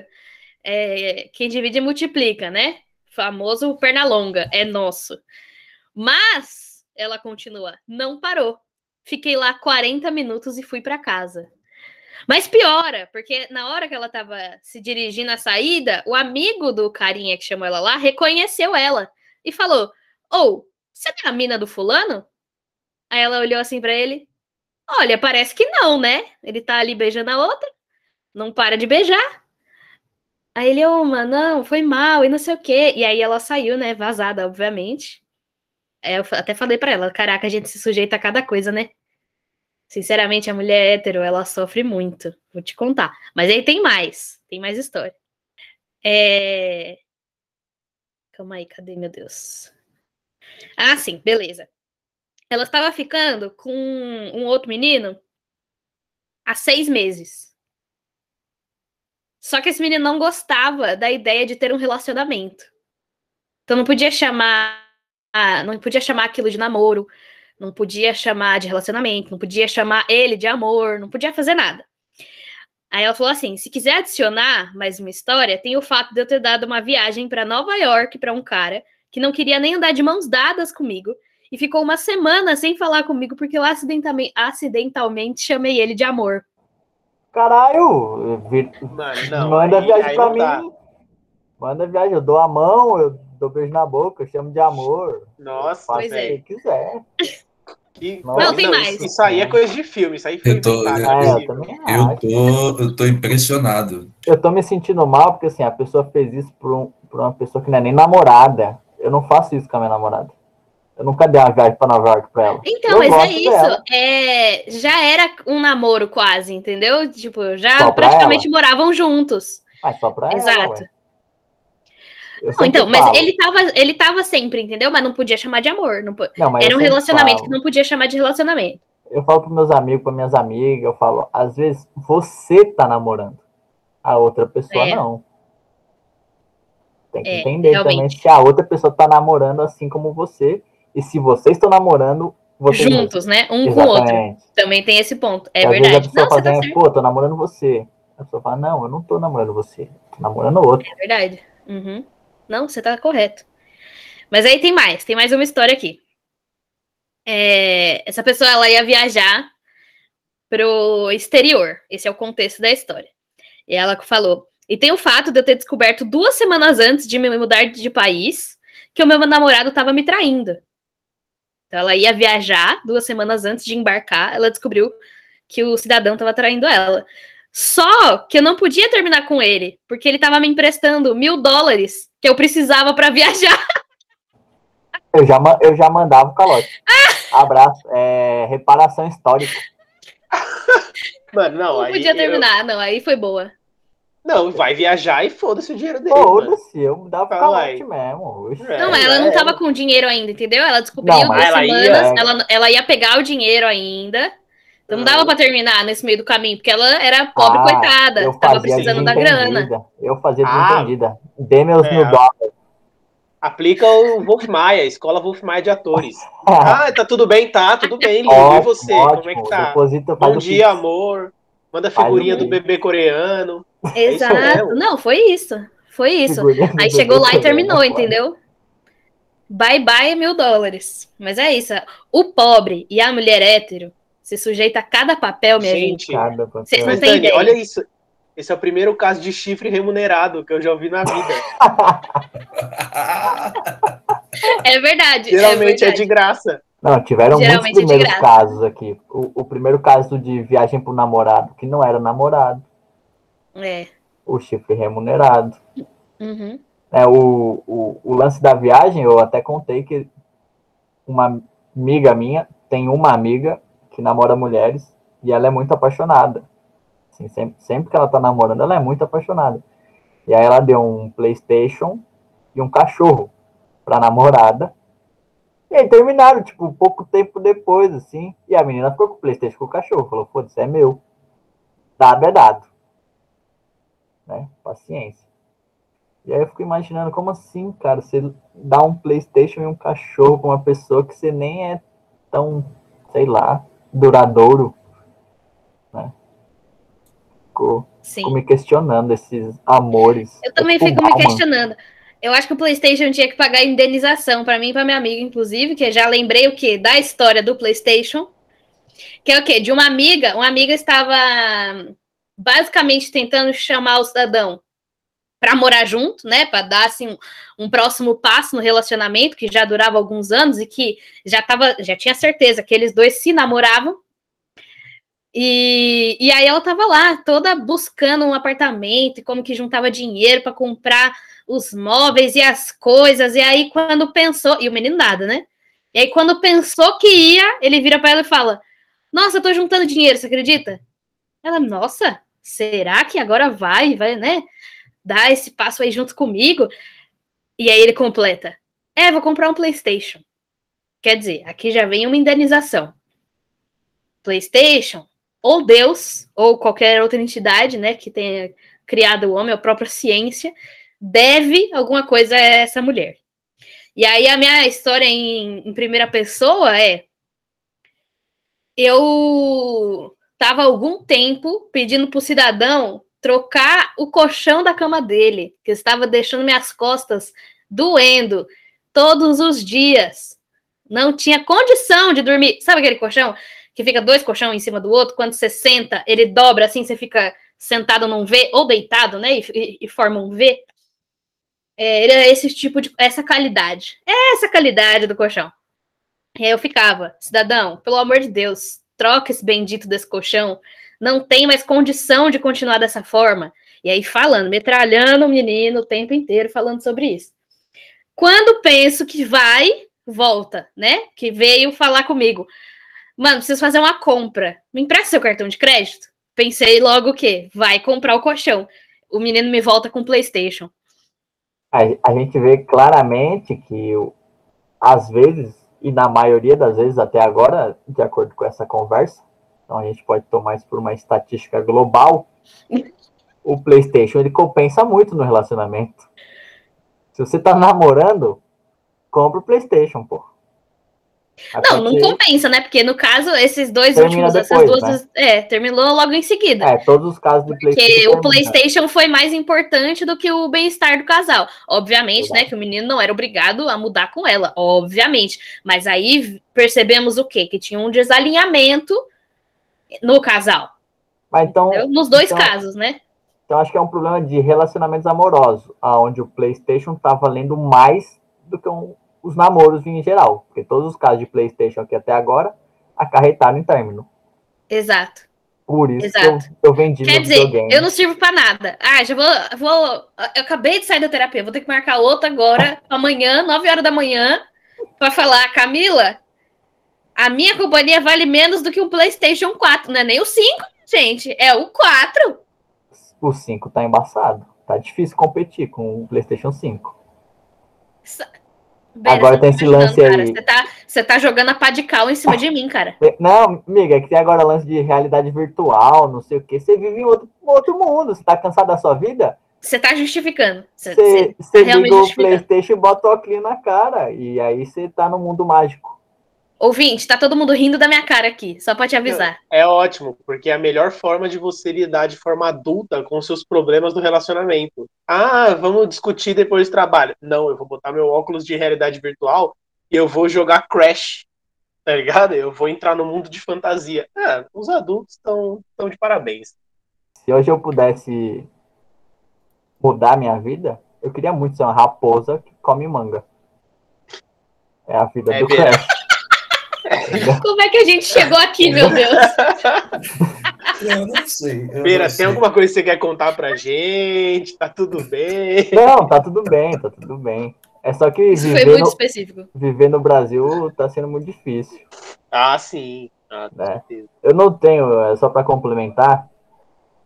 É, quem divide multiplica, né? Famoso perna longa, é nosso. Mas ela continua, não parou. Fiquei lá 40 minutos e fui para casa. Mas piora, porque na hora que ela estava se dirigindo à saída, o amigo do carinha que chamou ela lá reconheceu ela e falou: Ou, oh, você é a mina do fulano? Aí ela olhou assim para ele: Olha, parece que não, né? Ele tá ali beijando a outra, não para de beijar. Aí ele, ô, oh, não, foi mal, e não sei o quê. E aí ela saiu, né, vazada, obviamente. É, eu até falei para ela, caraca, a gente se sujeita a cada coisa, né? Sinceramente, a mulher hétero, ela sofre muito, vou te contar. Mas aí tem mais, tem mais história. É... Calma aí, cadê, meu Deus? Ah, sim, beleza. Ela estava ficando com um outro menino há seis meses. Só que esse menino não gostava da ideia de ter um relacionamento. Então não podia chamar, não podia chamar aquilo de namoro, não podia chamar de relacionamento, não podia chamar ele de amor, não podia fazer nada. Aí ela falou assim: se quiser adicionar mais uma história, tem o fato de eu ter dado uma viagem para Nova York para um cara que não queria nem andar de mãos dadas comigo e ficou uma semana sem falar comigo porque eu acidentalmente, acidentalmente chamei ele de amor. Caralho! Vir... Mano, não, Manda aí, viagem aí pra mim. Dá. Manda viagem, eu dou a mão, eu dou beijo na boca, eu chamo de amor. Nossa, pois é. Se quiser. Que... Não, tem mais. Isso aí é coisa de filme, isso aí foi eu tô, eu, é, eu, tô, eu tô impressionado. Eu tô me sentindo mal porque assim, a pessoa fez isso por, um, por uma pessoa que não é nem namorada. Eu não faço isso com a minha namorada. Eu nunca dei uma viagem pra Nova York pra ela. Então, eu mas é isso. É, já era um namoro quase, entendeu? Tipo, já praticamente ela. moravam juntos. Mas só pra Exato. ela. Não, então, falo. mas ele tava, ele tava sempre, entendeu? Mas não podia chamar de amor. Não, não era um relacionamento falo. que não podia chamar de relacionamento. Eu falo pros meus amigos, para minhas amigas, eu falo, às vezes você tá namorando, a outra pessoa é. não. Tem que é, entender realmente. também se a outra pessoa tá namorando assim como você e se vocês estão namorando, vocês juntos, né? Um Exatamente. com o outro. Também tem esse ponto. É e verdade. a pessoa não, fala, tá pô, tô namorando você. A pessoa fala, não, eu não tô namorando você, tô namorando outro. É verdade. Uhum. Não, você tá correto. Mas aí tem mais, tem mais uma história aqui. É, essa pessoa ela ia viajar pro exterior. Esse é o contexto da história. E ela falou: e tem o fato de eu ter descoberto duas semanas antes de me mudar de país que o meu namorado estava me traindo. Então ela ia viajar duas semanas antes de embarcar, ela descobriu que o cidadão estava traindo ela. Só que eu não podia terminar com ele, porque ele estava me emprestando mil dólares que eu precisava para viajar. Eu já, eu já mandava o calote. Abraço. É, reparação histórica. Mano, não, não aí. podia terminar, eu... não, aí foi boa. Não, vai viajar e foda-se o dinheiro dele. Foda-se, eu dava calote mesmo. É, não, ela é, não tava com dinheiro ainda, entendeu? Ela descobriu não, duas ela semanas, ia... ela, ela ia pegar o dinheiro ainda. Então não dava pra terminar nesse meio do caminho, porque ela era pobre, ah, coitada. Eu tava precisando da grana. Eu fazia desentendida. Ah, Dê meus é. mil dólares. Aplica o Wolf Maia, Escola Wolf Maia de Atores. ah, tá tudo bem, tá, tudo bem, lindo. e você? Ótimo. Como é que tá? Bom dia, amor. Manda figurinha do bebê coreano. É Exato. Não, foi isso. Foi isso. Aí chegou lá e terminou, entendeu? Bye bye mil dólares. Mas é isso. O pobre e a mulher hétero se sujeita a cada papel, minha gente. gente. Vocês não têm ideia. Olha isso. Esse é o primeiro caso de chifre remunerado que eu já ouvi na vida. é verdade. Geralmente é, verdade. é de graça. Não, tiveram Geralmente muitos é primeiros é casos aqui. O, o, primeiro caso de viagem pro namorado, que não era namorado. É. O chifre remunerado. Uhum. É, o, o, o lance da viagem, eu até contei que uma amiga minha tem uma amiga que namora mulheres e ela é muito apaixonada. Assim, sempre, sempre que ela tá namorando, ela é muito apaixonada. E aí ela deu um PlayStation e um cachorro pra namorada. E aí terminaram, tipo, pouco tempo depois, assim. E a menina ficou com o PlayStation com o cachorro. Falou, foda-se, é meu. Dado é dado. Né? Paciência. E aí eu fico imaginando como assim, cara, você dá um PlayStation e um cachorro pra uma pessoa que você nem é tão, sei lá, duradouro, né? Ficou, ficou me questionando esses amores. Eu também fico me questionando. Eu acho que o PlayStation tinha que pagar indenização para mim e para minha amiga, inclusive, que já lembrei o que da história do PlayStation, que é o quê? De uma amiga, uma amiga estava basicamente tentando chamar o cidadão para morar junto, né, para dar assim um, próximo passo no relacionamento que já durava alguns anos e que já tava, já tinha certeza que eles dois se namoravam. E, e aí ela tava lá, toda buscando um apartamento e como que juntava dinheiro para comprar os móveis e as coisas. E aí quando pensou, e o menino nada, né? E aí quando pensou que ia, ele vira para ela e fala: "Nossa, eu tô juntando dinheiro, você acredita?" Ela: "Nossa, será que agora vai, vai, né?" dar esse passo aí junto comigo. E aí ele completa: É, vou comprar um PlayStation. Quer dizer, aqui já vem uma indenização. PlayStation, ou Deus, ou qualquer outra entidade, né, que tenha criado o homem, a própria ciência, deve alguma coisa a essa mulher. E aí a minha história em, em primeira pessoa é: eu estava algum tempo pedindo para o cidadão trocar o colchão da cama dele, que estava deixando minhas costas doendo todos os dias. Não tinha condição de dormir. Sabe aquele colchão que fica dois colchão em cima do outro? Quando você senta, ele dobra assim, você fica sentado num V ou deitado, né? E, e, e forma um V. É, era esse tipo de. Essa qualidade. Essa qualidade do colchão. E aí eu ficava, cidadão, pelo amor de Deus, troca esse bendito desse colchão não tem mais condição de continuar dessa forma. E aí falando, metralhando o menino o tempo inteiro falando sobre isso. Quando penso que vai, volta, né? Que veio falar comigo. Mano, preciso fazer uma compra. Me empresta seu cartão de crédito? Pensei logo o quê? Vai comprar o colchão. O menino me volta com o PlayStation. A, a gente vê claramente que, às vezes, e na maioria das vezes até agora, de acordo com essa conversa, então a gente pode tomar isso por uma estatística global. O PlayStation ele compensa muito no relacionamento. Se você tá namorando, compra o PlayStation, pô. Não, não compensa, né? Porque no caso, esses dois últimos, depois, essas duas. Né? É, terminou logo em seguida. É, todos os casos do PlayStation. Porque o PlayStation foi mais importante do que o bem-estar do casal. Obviamente, Exato. né? Que o menino não era obrigado a mudar com ela, obviamente. Mas aí percebemos o quê? Que tinha um desalinhamento no casal. Mas então, Nos dois então, casos, né? Então acho que é um problema de relacionamentos amorosos, aonde o PlayStation tá valendo mais do que um os namoros em geral, porque todos os casos de PlayStation aqui até agora acarretaram em término. Exato. Por isso Exato. que eu, eu vendi Quer dizer, videogame. eu não sirvo para nada. Ah, já vou, vou. Eu acabei de sair da terapia, vou ter que marcar outra agora, amanhã, 9 horas da manhã, para falar, Camila, a minha companhia vale menos do que um PlayStation 4, não é nem o 5, gente, é o 4. O 5 tá embaçado. Tá difícil competir com o PlayStation 5. Beira, agora tem esse lance aí. Você tá, você tá jogando a pá de cal em cima de mim, cara. Não, amiga, é que tem agora lance de realidade virtual, não sei o que. Você vive em outro, outro mundo. Você tá cansado da sua vida? Você tá justificando. Você, você, você tá liga o PlayStation e bota o óculos na cara. E aí você tá no mundo mágico. Ouvinte, tá todo mundo rindo da minha cara aqui, só pra te avisar. É ótimo, porque é a melhor forma de você lidar de forma adulta com seus problemas do relacionamento. Ah, vamos discutir depois do trabalho. Não, eu vou botar meu óculos de realidade virtual e eu vou jogar Crash, tá ligado? Eu vou entrar no mundo de fantasia. É, os adultos estão de parabéns. Se hoje eu pudesse mudar minha vida, eu queria muito ser uma raposa que come manga. É a vida é do Crash. Como é que a gente chegou aqui, meu Deus? Eu não sei. Eu Beira, não sei. tem alguma coisa que você quer contar pra gente? Tá tudo bem? Não, tá tudo bem, tá tudo bem. É só que Isso viver, foi muito no, específico. viver no Brasil tá sendo muito difícil. Ah, sim. Ah, né? Eu não tenho, é só para complementar,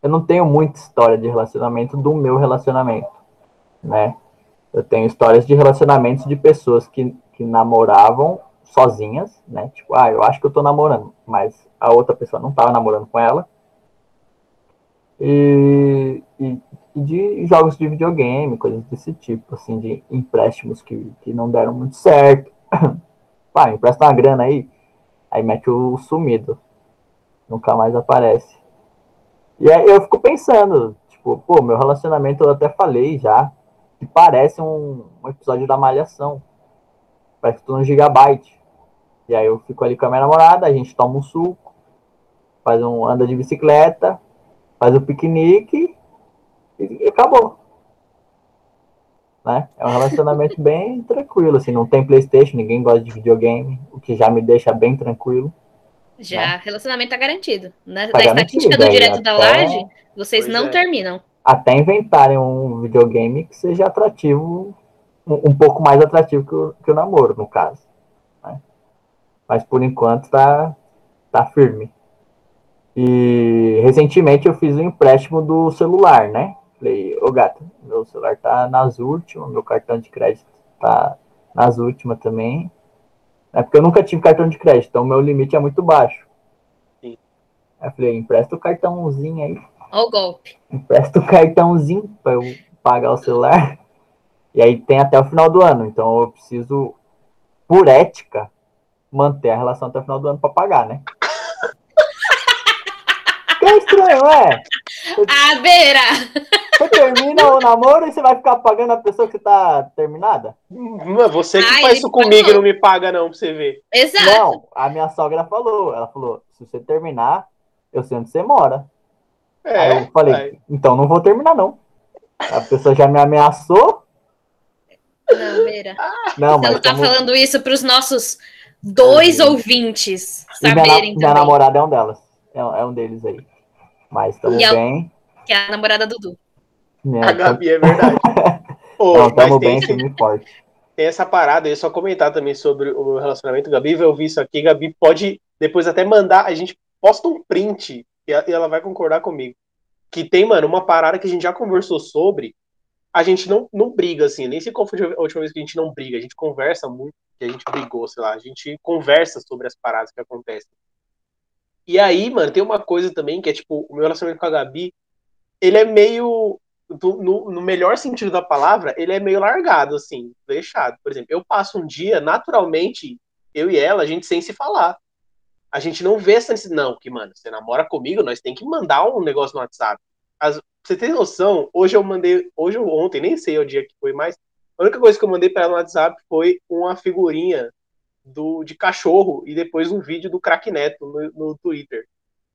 eu não tenho muita história de relacionamento do meu relacionamento, né? Eu tenho histórias de relacionamentos de pessoas que, que namoravam sozinhas, né? Tipo, ah, eu acho que eu tô namorando, mas a outra pessoa não tava namorando com ela. E, e, e, de jogos de videogame, coisas desse tipo, assim, de empréstimos que, que não deram muito certo. Pá, empresta uma grana aí, aí mete o sumido. Nunca mais aparece. E aí eu fico pensando, tipo, pô, meu relacionamento eu até falei já, que parece um, um episódio da Malhação. Parece tô no Gigabyte. E aí eu fico ali com a minha namorada, a gente toma um suco, faz um anda de bicicleta, faz o um piquenique e, e acabou. Né? É um relacionamento bem tranquilo, assim, não tem Playstation, ninguém gosta de videogame, o que já me deixa bem tranquilo. Já, né? relacionamento tá garantido. Na, tá da estatística do direto da laje, vocês pois não é. terminam. Até inventarem um videogame que seja atrativo, um, um pouco mais atrativo que o, que o namoro, no caso. Mas por enquanto tá, tá firme. E recentemente eu fiz um empréstimo do celular, né? Falei, ô gato, meu celular tá nas últimas, meu cartão de crédito tá nas últimas também. É porque eu nunca tive cartão de crédito, então meu limite é muito baixo. Sim. Aí eu falei, empresta o cartãozinho aí. Ó o golpe. Empresta o cartãozinho para eu pagar o celular. E aí tem até o final do ano, então eu preciso, por ética, manter a relação até o final do ano para pagar, né? que é estranho, é? A beira! Você termina o namoro e você vai ficar pagando a pessoa que tá terminada? Não, você que Ai, faz isso comigo e não me paga, não, pra você ver. Exato. Não, a minha sogra falou. Ela falou: se você terminar, eu sei onde você mora. É, Aí eu falei, vai. então não vou terminar, não. A pessoa já me ameaçou. Não, Beira. Não, você não tá como... falando isso pros nossos dois uhum. ouvintes saberem. Minha, minha, namorada é um delas. É, é um deles aí. Mas estamos bem. Que é a namorada do Dudu. a Gabi, é verdade. Não, estamos bem, firme forte. Tem essa parada, eu só comentar também sobre o meu relacionamento. Gabi vai ouvir isso aqui. Gabi pode depois até mandar. A gente posta um print e ela vai concordar comigo. Que tem, mano, uma parada que a gente já conversou sobre. A gente não, não briga, assim. Nem sei qual foi a última vez que a gente não briga. A gente conversa muito que a gente brigou, sei lá, a gente conversa sobre as paradas que acontecem. E aí, mano, tem uma coisa também que é tipo, o meu relacionamento com a Gabi, ele é meio, do, no, no, melhor sentido da palavra, ele é meio largado, assim, deixado. Por exemplo, eu passo um dia, naturalmente, eu e ela, a gente sem se falar. A gente não vê essa não, que, mano, você namora comigo, nós tem que mandar um negócio no WhatsApp. As, você tem noção, hoje eu mandei, hoje ou ontem, nem sei o dia que foi mais, a única coisa que eu mandei para ela no WhatsApp foi uma figurinha do, de cachorro e depois um vídeo do Crack Neto no, no Twitter.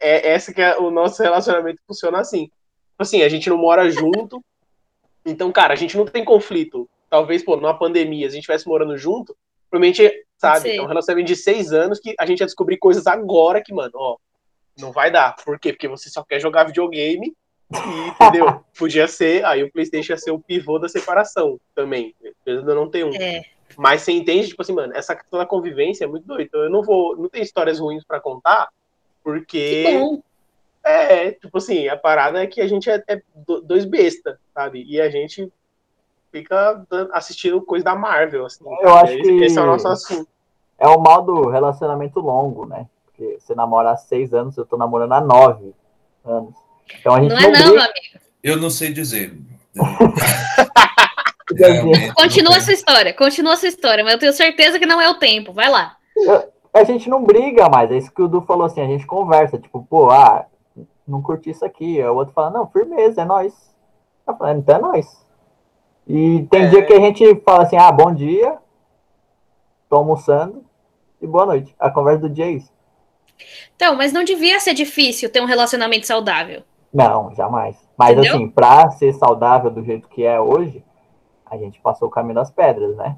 É essa que é o nosso relacionamento funciona assim. Tipo assim, a gente não mora junto, então, cara, a gente não tem conflito. Talvez, pô, numa pandemia, se a gente estivesse morando junto, provavelmente, sabe, é um relacionamento de seis anos que a gente ia descobrir coisas agora que, mano, ó, não vai dar. Por quê? Porque você só quer jogar videogame e, entendeu? Podia ser, aí o PlayStation ia ser o pivô da separação também. Ainda não tem um. É. Mas você entende, tipo assim, mano, essa questão da convivência é muito doida. Então eu não vou, não tenho histórias ruins para contar, porque é, tipo assim, a parada é que a gente é, é dois besta, sabe? E a gente fica assistindo coisa da Marvel, assim. Eu acho esse, que esse é o nosso assunto. É o mal do relacionamento longo, né? Porque você namora há seis anos, eu tô namorando há nove anos. Então a gente não, é não, briga... amigo. Eu não sei dizer. continua a sua história, continua a sua história, mas eu tenho certeza que não é o tempo. Vai lá. A gente não briga mais, é isso que o Du falou assim, a gente conversa, tipo, pô, ah, não curti isso aqui. Aí o outro fala, não, firmeza, é nós. Eu falo, então é nós. E tem é. dia que a gente fala assim, ah, bom dia, tô almoçando e boa noite. A conversa do dia é isso. Então, mas não devia ser difícil ter um relacionamento saudável. Não, jamais. Mas Entendeu? assim, pra ser saudável do jeito que é hoje, a gente passou o caminho das pedras, né?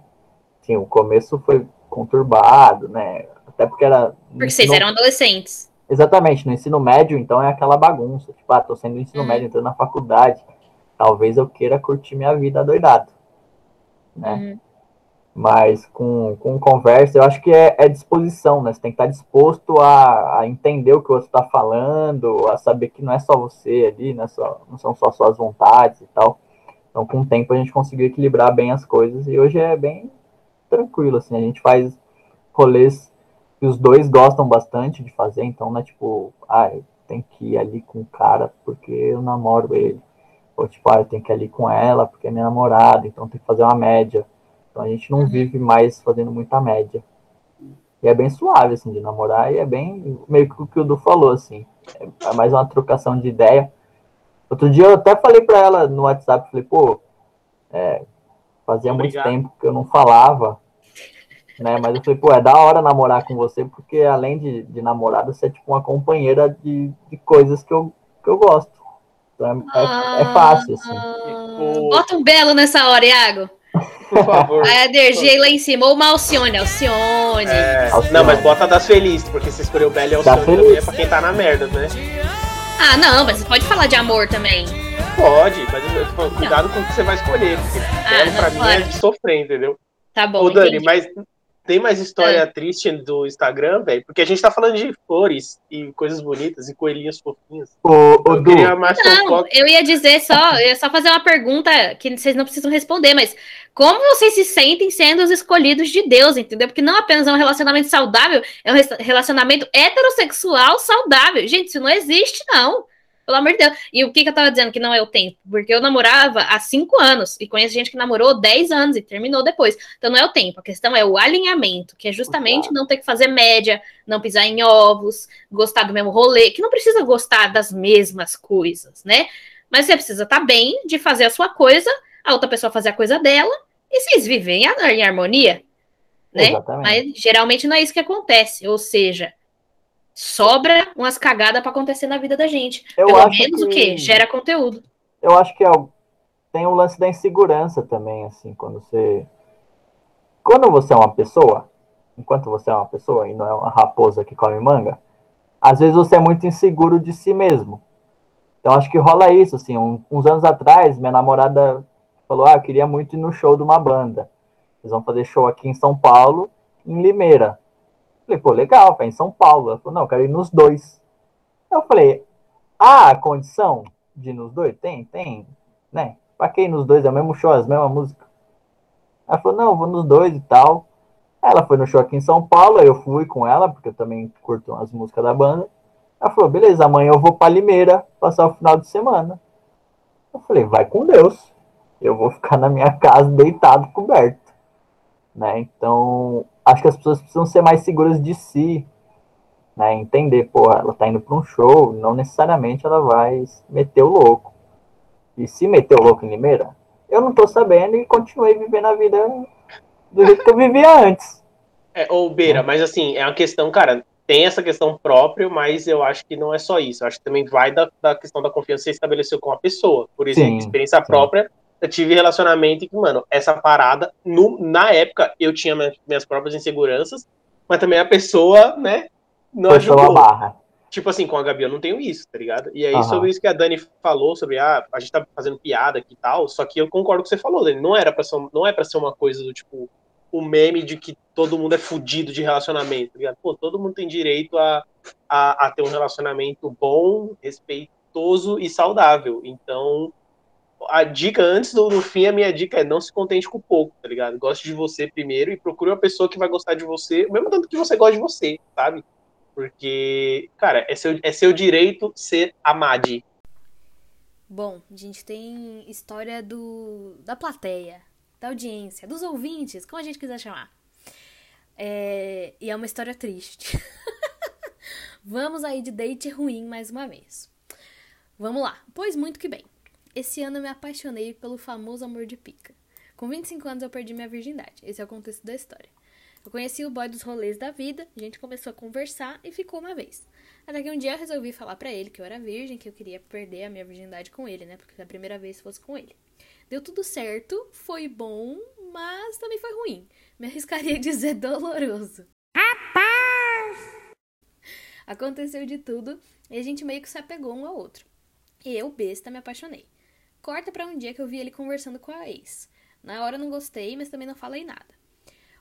Sim, o começo foi conturbado, né? Até porque era. Porque vocês eram adolescentes. Exatamente, no ensino médio, então, é aquela bagunça. Tipo, ah, tô sendo no ensino hum. médio, entrando na faculdade. Talvez eu queira curtir minha vida doidado. Né? Hum. Mas com, com conversa, eu acho que é, é, disposição, né? Você tem que estar disposto a, a entender o que o outro está falando, a saber que não é só você ali, não, é só, não são só suas vontades e tal. Então, com o tempo, a gente conseguiu equilibrar bem as coisas e hoje é bem tranquilo, assim. A gente faz rolês que os dois gostam bastante de fazer, então não é tipo, ah, tem que ir ali com o cara porque eu namoro ele. Ou tipo, ah, eu tenho que ir ali com ela porque é minha namorada, então tem que fazer uma média. Então a gente não vive mais fazendo muita média. E é bem suave, assim, de namorar, e é bem meio que o que o Du falou, assim. É mais uma trocação de ideia. Outro dia eu até falei para ela no WhatsApp, falei, pô, é, fazia Obrigado. muito tempo que eu não falava, né? Mas eu falei, pô, é da hora namorar com você, porque além de, de namorada, você é tipo uma companheira de, de coisas que eu, que eu gosto. Então é, é, é fácil, assim. Bota um belo nessa hora, Iago. Por favor. A energia lá em cima. Ou uma Alcione, Alcione. É, Alcione. Não, mas bota das felizes, porque você escolheu Bela e Alcione também é pra quem tá na merda, né? Ah, não, mas você pode falar de amor também. Pode, mas tô cuidado não. com o que você vai escolher, porque ah, Belo pra mim é de sofrer, entendeu? Tá bom. Ô, Dani, entendi. mas tem mais história é. triste do Instagram, velho? Porque a gente tá falando de flores e coisas bonitas e coelhinhas fofinhas. Ô, ô, eu queria mais Não, eu ia dizer só, eu ia só fazer uma pergunta que vocês não precisam responder, mas como vocês se sentem sendo os escolhidos de Deus, entendeu? Porque não apenas é um relacionamento saudável, é um relacionamento heterossexual saudável. Gente, isso não existe, não. Pelo amor de Deus. E o que, que eu tava dizendo que não é o tempo? Porque eu namorava há cinco anos e conheço gente que namorou dez anos e terminou depois. Então não é o tempo, a questão é o alinhamento, que é justamente não ter que fazer média, não pisar em ovos, gostar do mesmo rolê, que não precisa gostar das mesmas coisas, né? Mas você precisa estar tá bem de fazer a sua coisa, a outra pessoa fazer a coisa dela, e vocês vivem em harmonia, né? Exatamente. Mas geralmente não é isso que acontece. Ou seja, sobra umas cagadas para acontecer na vida da gente. Eu Pelo menos que... o quê? Gera conteúdo. Eu acho que é tem o lance da insegurança também, assim, quando você. Quando você é uma pessoa, enquanto você é uma pessoa e não é uma raposa que come manga, às vezes você é muito inseguro de si mesmo. Então acho que rola isso, assim, um, uns anos atrás, minha namorada falou, ah, eu queria muito ir no show de uma banda. Eles vão fazer show aqui em São Paulo, em Limeira. Falei, pô, legal, vai em São Paulo. Ela falou, não, eu quero ir nos dois. Eu falei, ah, a condição de ir nos dois? Tem, tem, né? Pra que ir nos dois? É o mesmo show, as mesmas músicas. Ela falou, não, eu vou nos dois e tal. Ela foi no show aqui em São Paulo, eu fui com ela, porque eu também curto as músicas da banda. Ela falou, beleza, amanhã eu vou pra Limeira passar o final de semana. Eu falei, vai com Deus. Eu vou ficar na minha casa deitado, coberto. Né? Então, acho que as pessoas precisam ser mais seguras de si, né? Entender, pô, ela tá indo para um show, não necessariamente ela vai meter o louco. E se meter o louco em Limeira, eu não tô sabendo e continuei vivendo a vida do jeito que eu vivia antes. É, ou Beira, mas assim, é uma questão, cara, tem essa questão própria, mas eu acho que não é só isso. Eu acho que também vai da, da questão da confiança que você estabeleceu com a pessoa. Por exemplo, sim, experiência sim. própria, eu tive relacionamento que, mano, essa parada, no, na época, eu tinha minhas próprias inseguranças, mas também a pessoa, né, não ajudou. a barra. Tipo assim, com a Gabi eu não tenho isso, tá ligado? E aí, uhum. sobre isso que a Dani falou, sobre ah, a gente tá fazendo piada aqui e tal, só que eu concordo com o que você falou, Dani. Não, era pra ser, não é pra ser uma coisa do tipo, o meme de que todo mundo é fudido de relacionamento, tá ligado? Pô, todo mundo tem direito a, a, a ter um relacionamento bom, respeitoso e saudável. Então, a dica antes do no fim, a minha dica é não se contente com pouco, tá ligado? Goste de você primeiro e procure uma pessoa que vai gostar de você, mesmo tanto que você gosta de você, sabe? Porque, cara, é seu, é seu direito ser amade. Bom, a gente tem história do da plateia, da audiência, dos ouvintes, como a gente quiser chamar. É, e é uma história triste. Vamos aí de date ruim mais uma vez. Vamos lá. Pois muito que bem. Esse ano eu me apaixonei pelo famoso amor de pica. Com 25 anos eu perdi minha virgindade. Esse é o contexto da história. Eu conheci o boy dos rolês da vida, a gente começou a conversar e ficou uma vez. Até que um dia eu resolvi falar para ele que eu era virgem, que eu queria perder a minha virgindade com ele, né? Porque a primeira vez fosse com ele. Deu tudo certo, foi bom, mas também foi ruim. Me arriscaria a dizer doloroso. Rapaz! Aconteceu de tudo e a gente meio que se apegou um ao outro. E eu, besta, me apaixonei. Corta para um dia que eu vi ele conversando com a ex. Na hora eu não gostei, mas também não falei nada.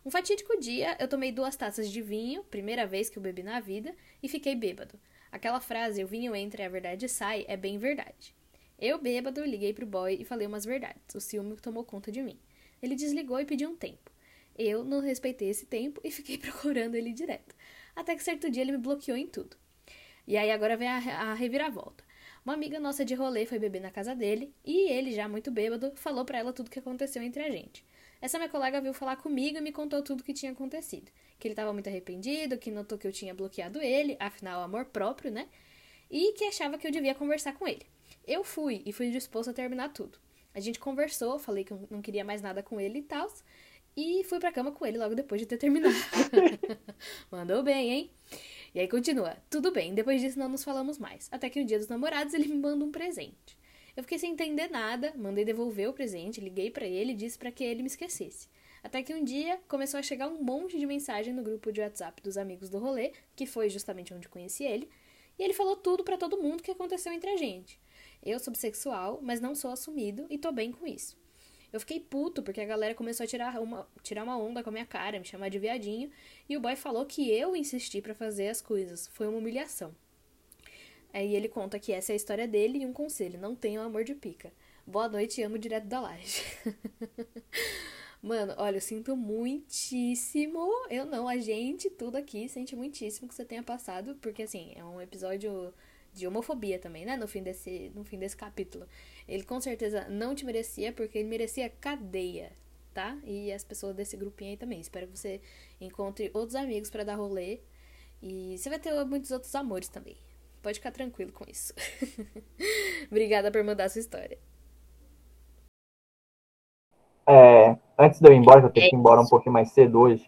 Um fatídico dia, eu tomei duas taças de vinho, primeira vez que eu bebi na vida, e fiquei bêbado. Aquela frase, o vinho entra e a verdade sai, é bem verdade. Eu, bêbado, liguei pro boy e falei umas verdades. O ciúme tomou conta de mim. Ele desligou e pediu um tempo. Eu não respeitei esse tempo e fiquei procurando ele direto. Até que certo dia ele me bloqueou em tudo. E aí agora vem a, a reviravolta. Uma amiga nossa de rolê foi beber na casa dele e ele, já muito bêbado, falou para ela tudo o que aconteceu entre a gente. Essa minha colega veio falar comigo e me contou tudo o que tinha acontecido. Que ele estava muito arrependido, que notou que eu tinha bloqueado ele, afinal, amor próprio, né? E que achava que eu devia conversar com ele. Eu fui e fui disposto a terminar tudo. A gente conversou, falei que eu não queria mais nada com ele e tal. E fui pra cama com ele logo depois de ter terminado. Mandou bem, hein? E aí continua. Tudo bem, depois disso não nos falamos mais. Até que no dia dos namorados ele me manda um presente. Eu fiquei sem entender nada, mandei devolver o presente, liguei para ele e disse para que ele me esquecesse. Até que um dia começou a chegar um monte de mensagem no grupo de WhatsApp dos amigos do rolê, que foi justamente onde conheci ele, e ele falou tudo para todo mundo que aconteceu entre a gente. Eu sou bissexual, mas não sou assumido e tô bem com isso. Eu fiquei puto porque a galera começou a tirar uma, tirar uma onda com a minha cara, me chamar de viadinho, e o boy falou que eu insisti para fazer as coisas. Foi uma humilhação. Aí ele conta que essa é a história dele e um conselho: não tenham amor de pica. Boa noite amo direto da laje. Mano, olha, eu sinto muitíssimo. Eu não, a gente, tudo aqui, sente muitíssimo que você tenha passado, porque assim, é um episódio de homofobia também, né? No fim desse, no fim desse capítulo. Ele com certeza não te merecia, porque ele merecia cadeia, tá? E as pessoas desse grupinho aí também. Espero que você encontre outros amigos para dar rolê. E você vai ter muitos outros amores também. Pode ficar tranquilo com isso. Obrigada por mandar sua história. É, antes de eu ir embora, eu tenho é que ir embora um pouquinho mais cedo hoje.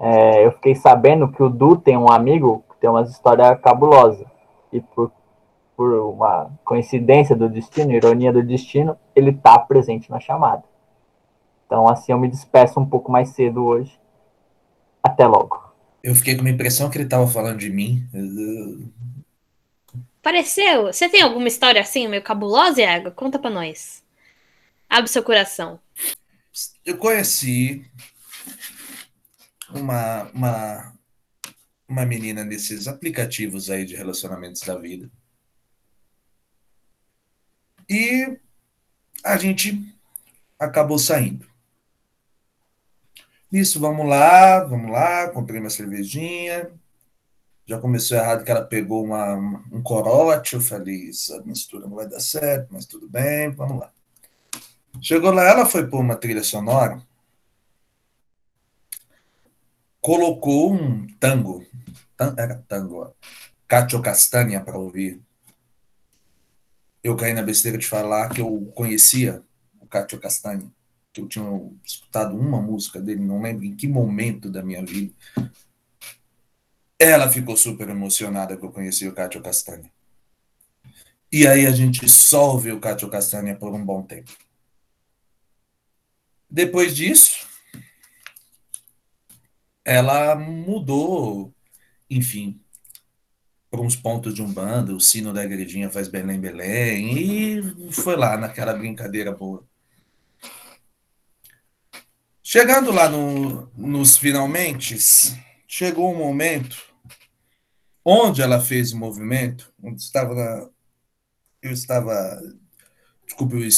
É, eu fiquei sabendo que o Du tem um amigo que tem umas histórias cabulosas. E por, por uma coincidência do destino, ironia do destino, ele tá presente na chamada. Então, assim, eu me despeço um pouco mais cedo hoje. Até logo. Eu fiquei com a impressão que ele estava falando de mim. Pareceu? Você tem alguma história assim, meio cabulosa, Iago? Conta pra nós. Abre seu coração. Eu conheci uma, uma, uma menina nesses aplicativos aí de relacionamentos da vida. E a gente acabou saindo. Nisso, vamos lá, vamos lá, comprei uma cervejinha, já começou errado que ela pegou uma, um corote. Eu falei, essa mistura não vai dar certo, mas tudo bem, vamos lá. Chegou lá, ela foi pôr uma trilha sonora, colocou um tango, era tango, ó, Cacho Castanha para ouvir. Eu caí na besteira de falar que eu conhecia o Cacho Castanha, que eu tinha escutado uma música dele, não lembro em que momento da minha vida. Ela ficou super emocionada que eu conheci o Cátio Castanha. E aí a gente só ouviu o Cátio Castanha por um bom tempo. Depois disso, ela mudou, enfim, para uns pontos de Umbanda, o sino da igrejinha faz Belém, Belém, e foi lá naquela brincadeira boa. Chegando lá no, nos finalmente, chegou um momento onde ela fez o movimento, onde estava na, eu estava, desculpe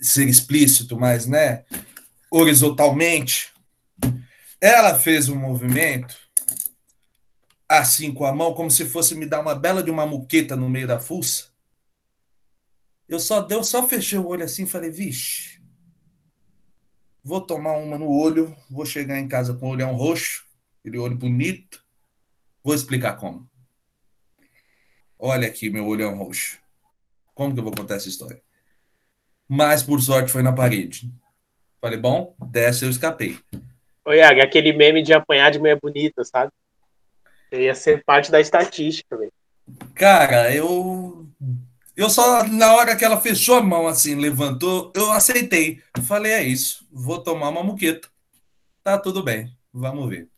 ser explícito, mas né, horizontalmente, ela fez um movimento assim com a mão, como se fosse me dar uma bela de uma muqueta no meio da fuça. Eu só deu, só fechei o olho assim e falei, vixe, vou tomar uma no olho, vou chegar em casa com o olhão roxo, aquele olho bonito. Vou explicar como. Olha aqui meu olhão roxo. Como que eu vou contar essa história? Mas por sorte foi na parede. Falei, bom, dessa eu escapei. Ô, Iago, aquele meme de apanhar de meia bonita, sabe? Ia ser parte da estatística, velho. Cara, eu. Eu só, na hora que ela fechou a mão, assim, levantou, eu aceitei. Falei, é isso, vou tomar uma muqueta. Tá tudo bem, vamos ver.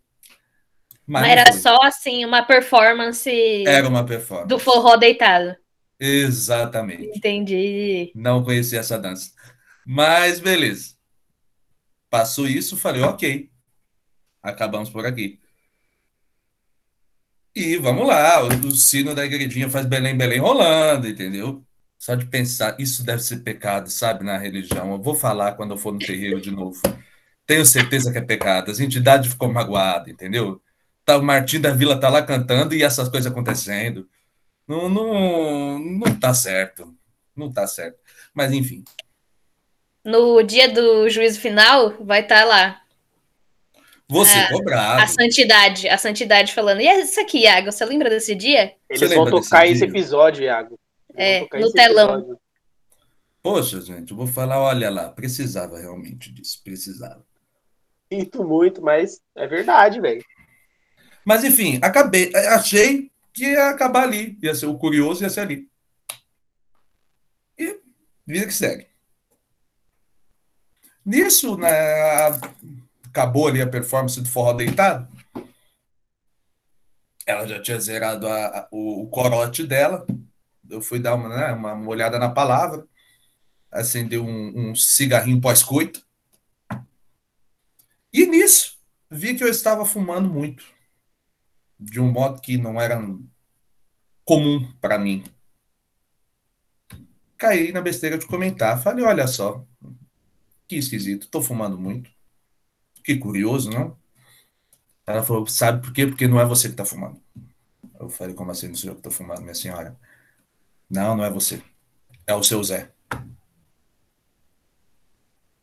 Mas, Mas era só, assim, uma performance. Era uma performance. Do forró deitado. Exatamente. Entendi. Não conhecia essa dança. Mas, beleza. Passou isso, falei, ok. Acabamos por aqui. E vamos lá, o, sino da igrejinha faz Belém, Belém rolando, entendeu? Só de pensar, isso deve ser pecado, sabe, na religião. Eu vou falar quando eu for no terreiro de novo. Tenho certeza que é pecado. As entidades ficou magoadas, entendeu? Tá, o Martim da Vila tá lá cantando e essas coisas acontecendo. Não, não, não tá certo. Não tá certo. Mas enfim. No dia do juízo final, vai estar tá lá você é, cobrado. A santidade, a santidade falando. E é isso aqui, Iago, você lembra desse dia? Eles vão tocar esse episódio, Iago. é, no telão. Episódio. Poxa, gente, eu vou falar, olha lá, precisava realmente disso, precisava. Sinto muito, mas é verdade, velho. Mas enfim, acabei, achei que ia acabar ali, ia ser o curioso, ia ser ali. E vida que segue. Nisso, né, acabou ali a performance do forró deitado, ela já tinha zerado a, a, o, o, corote dela. Eu fui dar uma, né, uma, olhada na palavra, acendeu um, um cigarrinho pós-coito. E nisso, vi que eu estava fumando muito. De um modo que não era comum para mim. Caí na besteira de comentar. Falei, olha só, que esquisito, estou fumando muito. Que curioso, não? Ela falou, sabe por quê? Porque não é você que está fumando. Eu falei, como assim, não sou eu que estou fumando, minha senhora? Não, não é você. É o seu Zé.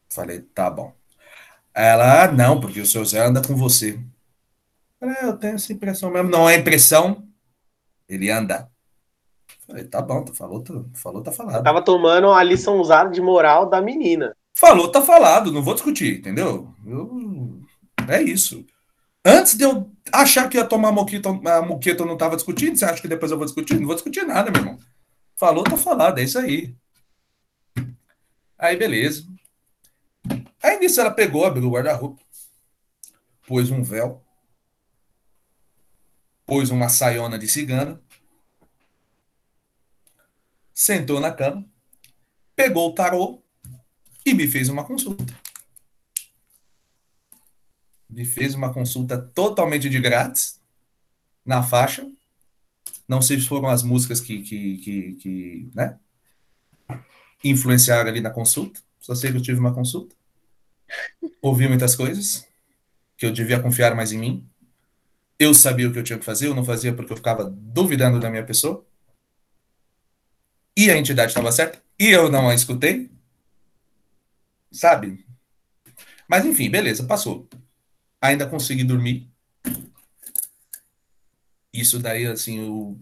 Falei, tá bom. Ela, ah, não, porque o seu Zé anda com você. Falei, é, eu tenho essa impressão mesmo. Não é impressão, ele anda. Falei, tá bom, tu falou, tu falou, tá falado. Eu tava tomando a lição usada de moral da menina. Falou, tá falado, não vou discutir, entendeu? Eu, é isso. Antes de eu achar que ia tomar moquita, a moqueta eu não tava discutindo, você acha que depois eu vou discutir? Não vou discutir nada, meu irmão. Falou, tá falado, é isso aí. Aí, beleza. Aí nisso ela pegou, abriu o guarda-roupa, pôs um véu, pôs uma saiona de cigana, sentou na cama, pegou o tarô, e me fez uma consulta. Me fez uma consulta totalmente de grátis, na faixa. Não sei se foram as músicas que, que, que, que né, influenciaram ali na consulta. Só sei que eu tive uma consulta. Ouvi muitas coisas que eu devia confiar mais em mim. Eu sabia o que eu tinha que fazer, eu não fazia porque eu ficava duvidando da minha pessoa. E a entidade estava certa, e eu não a escutei sabe? Mas enfim, beleza, passou. Ainda consegui dormir. Isso daí, assim, o,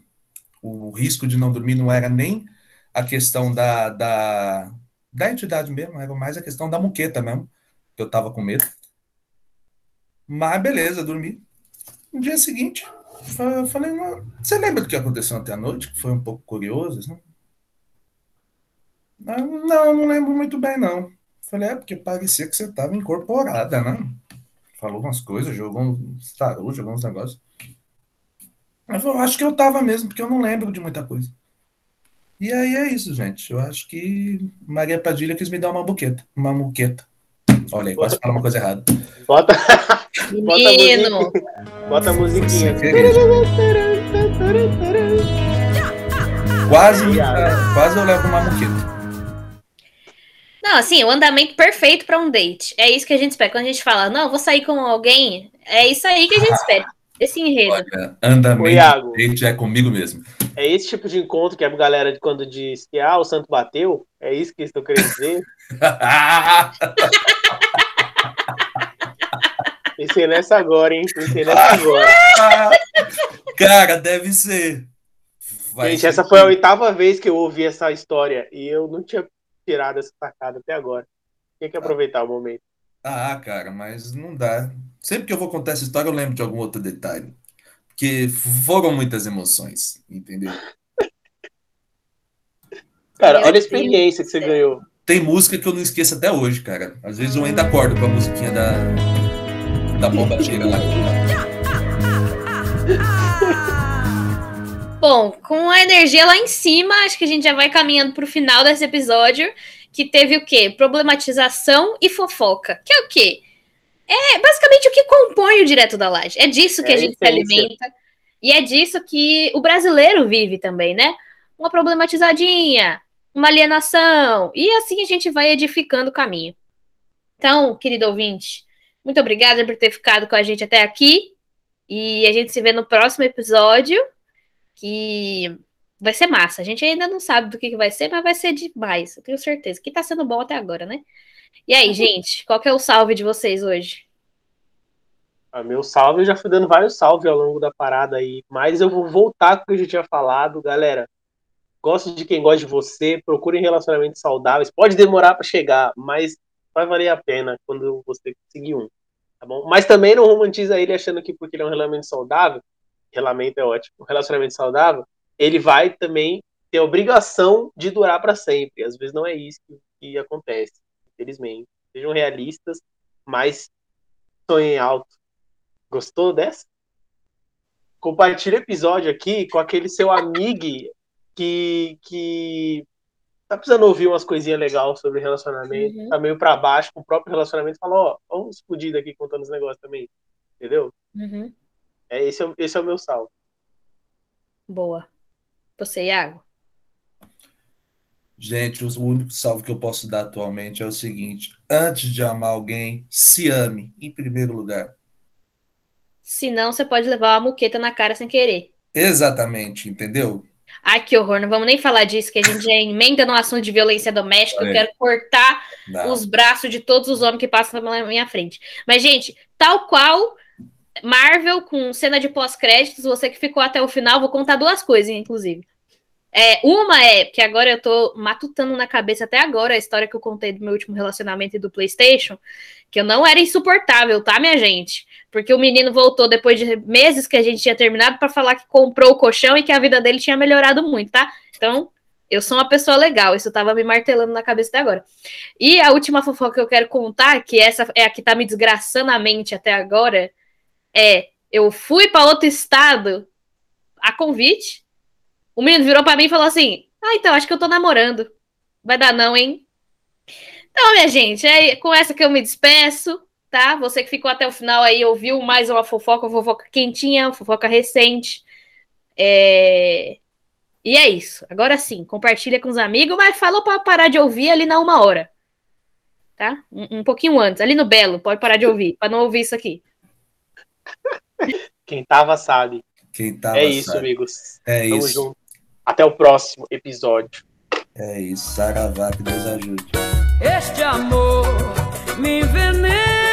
o risco de não dormir não era nem a questão da, da, da entidade mesmo, era mais a questão da muqueta mesmo, que eu tava com medo. Mas beleza, dormi. No dia seguinte, eu falei, você lembra do que aconteceu ontem à noite? Que foi um pouco curioso, assim? Não, não lembro muito bem, não. Falei, é porque parecia que você tava incorporada, né? Falou umas coisas, jogou uns tarô, jogou uns negócios. Mas eu acho que eu tava mesmo, porque eu não lembro de muita coisa. E aí é isso, gente. Eu acho que Maria Padilha quis me dar uma buqueta. Uma muqueta. Olha aí, quase falar uma coisa errada. Bota, Menino! bota a musiquinha. Quase, quase eu levo uma muqueta. Não, assim, o andamento perfeito pra um date. É isso que a gente espera. Quando a gente fala, não, vou sair com alguém, é isso aí que a gente espera. Esse enredo. Olha, andamento date é comigo mesmo. É esse tipo de encontro que a galera de quando diz que ah, o santo bateu? É isso que eles estão querendo dizer? Pensei nessa agora, hein? Pensei nessa agora. Cara, deve ser. Vai Gente, ser essa foi a oitava vez que eu ouvi essa história e eu não tinha tirado essa sacada até agora. Tinha que aproveitar o momento. Ah, cara, mas não dá. Sempre que eu vou contar essa história, eu lembro de algum outro detalhe. Porque foram muitas emoções, entendeu? Cara, olha a Deus experiência que você ganhou. Tem música que eu não esqueço até hoje, cara. Às vezes eu ainda acordo com a musiquinha da, da bombacheira lá. Bom, com a energia lá em cima, acho que a gente já vai caminhando pro final desse episódio, que teve o quê? Problematização e fofoca. Que é o quê? É basicamente o que compõe o Direto da Laje. É disso que É a gente se alimenta. E é disso que o brasileiro vive também, né? Uma problematizadinha, uma alienação. E assim a gente vai edificando o caminho. Então, querido ouvinte, muito obrigada por ter ficado com a gente até aqui. E a gente se vê no próximo episódio que vai ser massa. A gente ainda não sabe do que, que vai ser, mas vai ser demais, eu tenho certeza. Que tá sendo bom até agora, né? E aí, gente, qual que é o salve de vocês hoje? Ah, meu salve, eu já fui dando vários salves ao longo da parada aí, mas eu vou voltar com o que eu já tinha falado, galera. Gosto de quem gosta de você, procurem relacionamentos saudáveis. Pode demorar para chegar, mas vai valer a pena quando você conseguir um, tá bom? Mas também não romantiza ele achando que porque ele é um relacionamento saudável, relacionamento é ótimo, um relacionamento saudável, ele vai também ter a obrigação de durar para sempre. Às vezes não é isso que, acontece, infelizmente. Sejam realistas, mas sonhem alto. Gostou dessa? Compartilha o episódio aqui com aquele seu amigo que, que tá precisando ouvir umas coisinhas legais sobre relacionamento, Uhum. tá meio pra baixo com o próprio relacionamento, fala, ó, vamos explodir aqui contando os negócios também. Entendeu? Uhum. É, esse, é, o- esse é o meu salve. Boa. Você, Iago? Gente, o único salve que eu posso dar atualmente é o seguinte: antes de amar alguém, se ame, em primeiro lugar. Se não, você pode levar uma muqueta na cara sem querer. Exatamente, entendeu? Ai, que horror, não vamos nem falar disso, que a gente já emenda no assunto de violência doméstica. Eu É. quero cortar Não. os braços de todos os homens que passam na minha frente. Mas, gente, tal qual Marvel com cena de pós-créditos, você que ficou até o final, vou contar duas coisas, inclusive. É, uma é que agora eu tô matutando na cabeça até agora a história que eu contei do meu último relacionamento e do PlayStation, que eu não era insuportável, tá, minha gente? Porque o menino voltou depois de meses que a gente tinha terminado pra falar que comprou o colchão e que a vida dele tinha melhorado muito, tá? Então, eu sou uma pessoa legal, isso tava me martelando na cabeça até agora. E a última fofoca que eu quero contar, que essa é a que tá me desgraçando a mente até agora, é: eu fui para outro estado a convite. O menino virou para mim e falou assim: Ah, então acho que eu tô namorando. Vai dar não, hein? Então, minha gente, é com essa que eu me despeço, tá? Você que ficou até o final aí, ouviu mais uma fofoca, uma fofoca quentinha, uma fofoca recente. É... E é isso. Agora sim, compartilha com os amigos, mas falou para parar de ouvir ali na uma hora. Tá? Um, um pouquinho antes, ali no Belo, pode parar de ouvir, para não ouvir isso aqui. Quem tava sabe. Quem tava é isso, sabe. amigos. É Tamo isso. junto. Até o próximo episódio. É isso. Saravá, que Deus ajude. Este amor me envenena.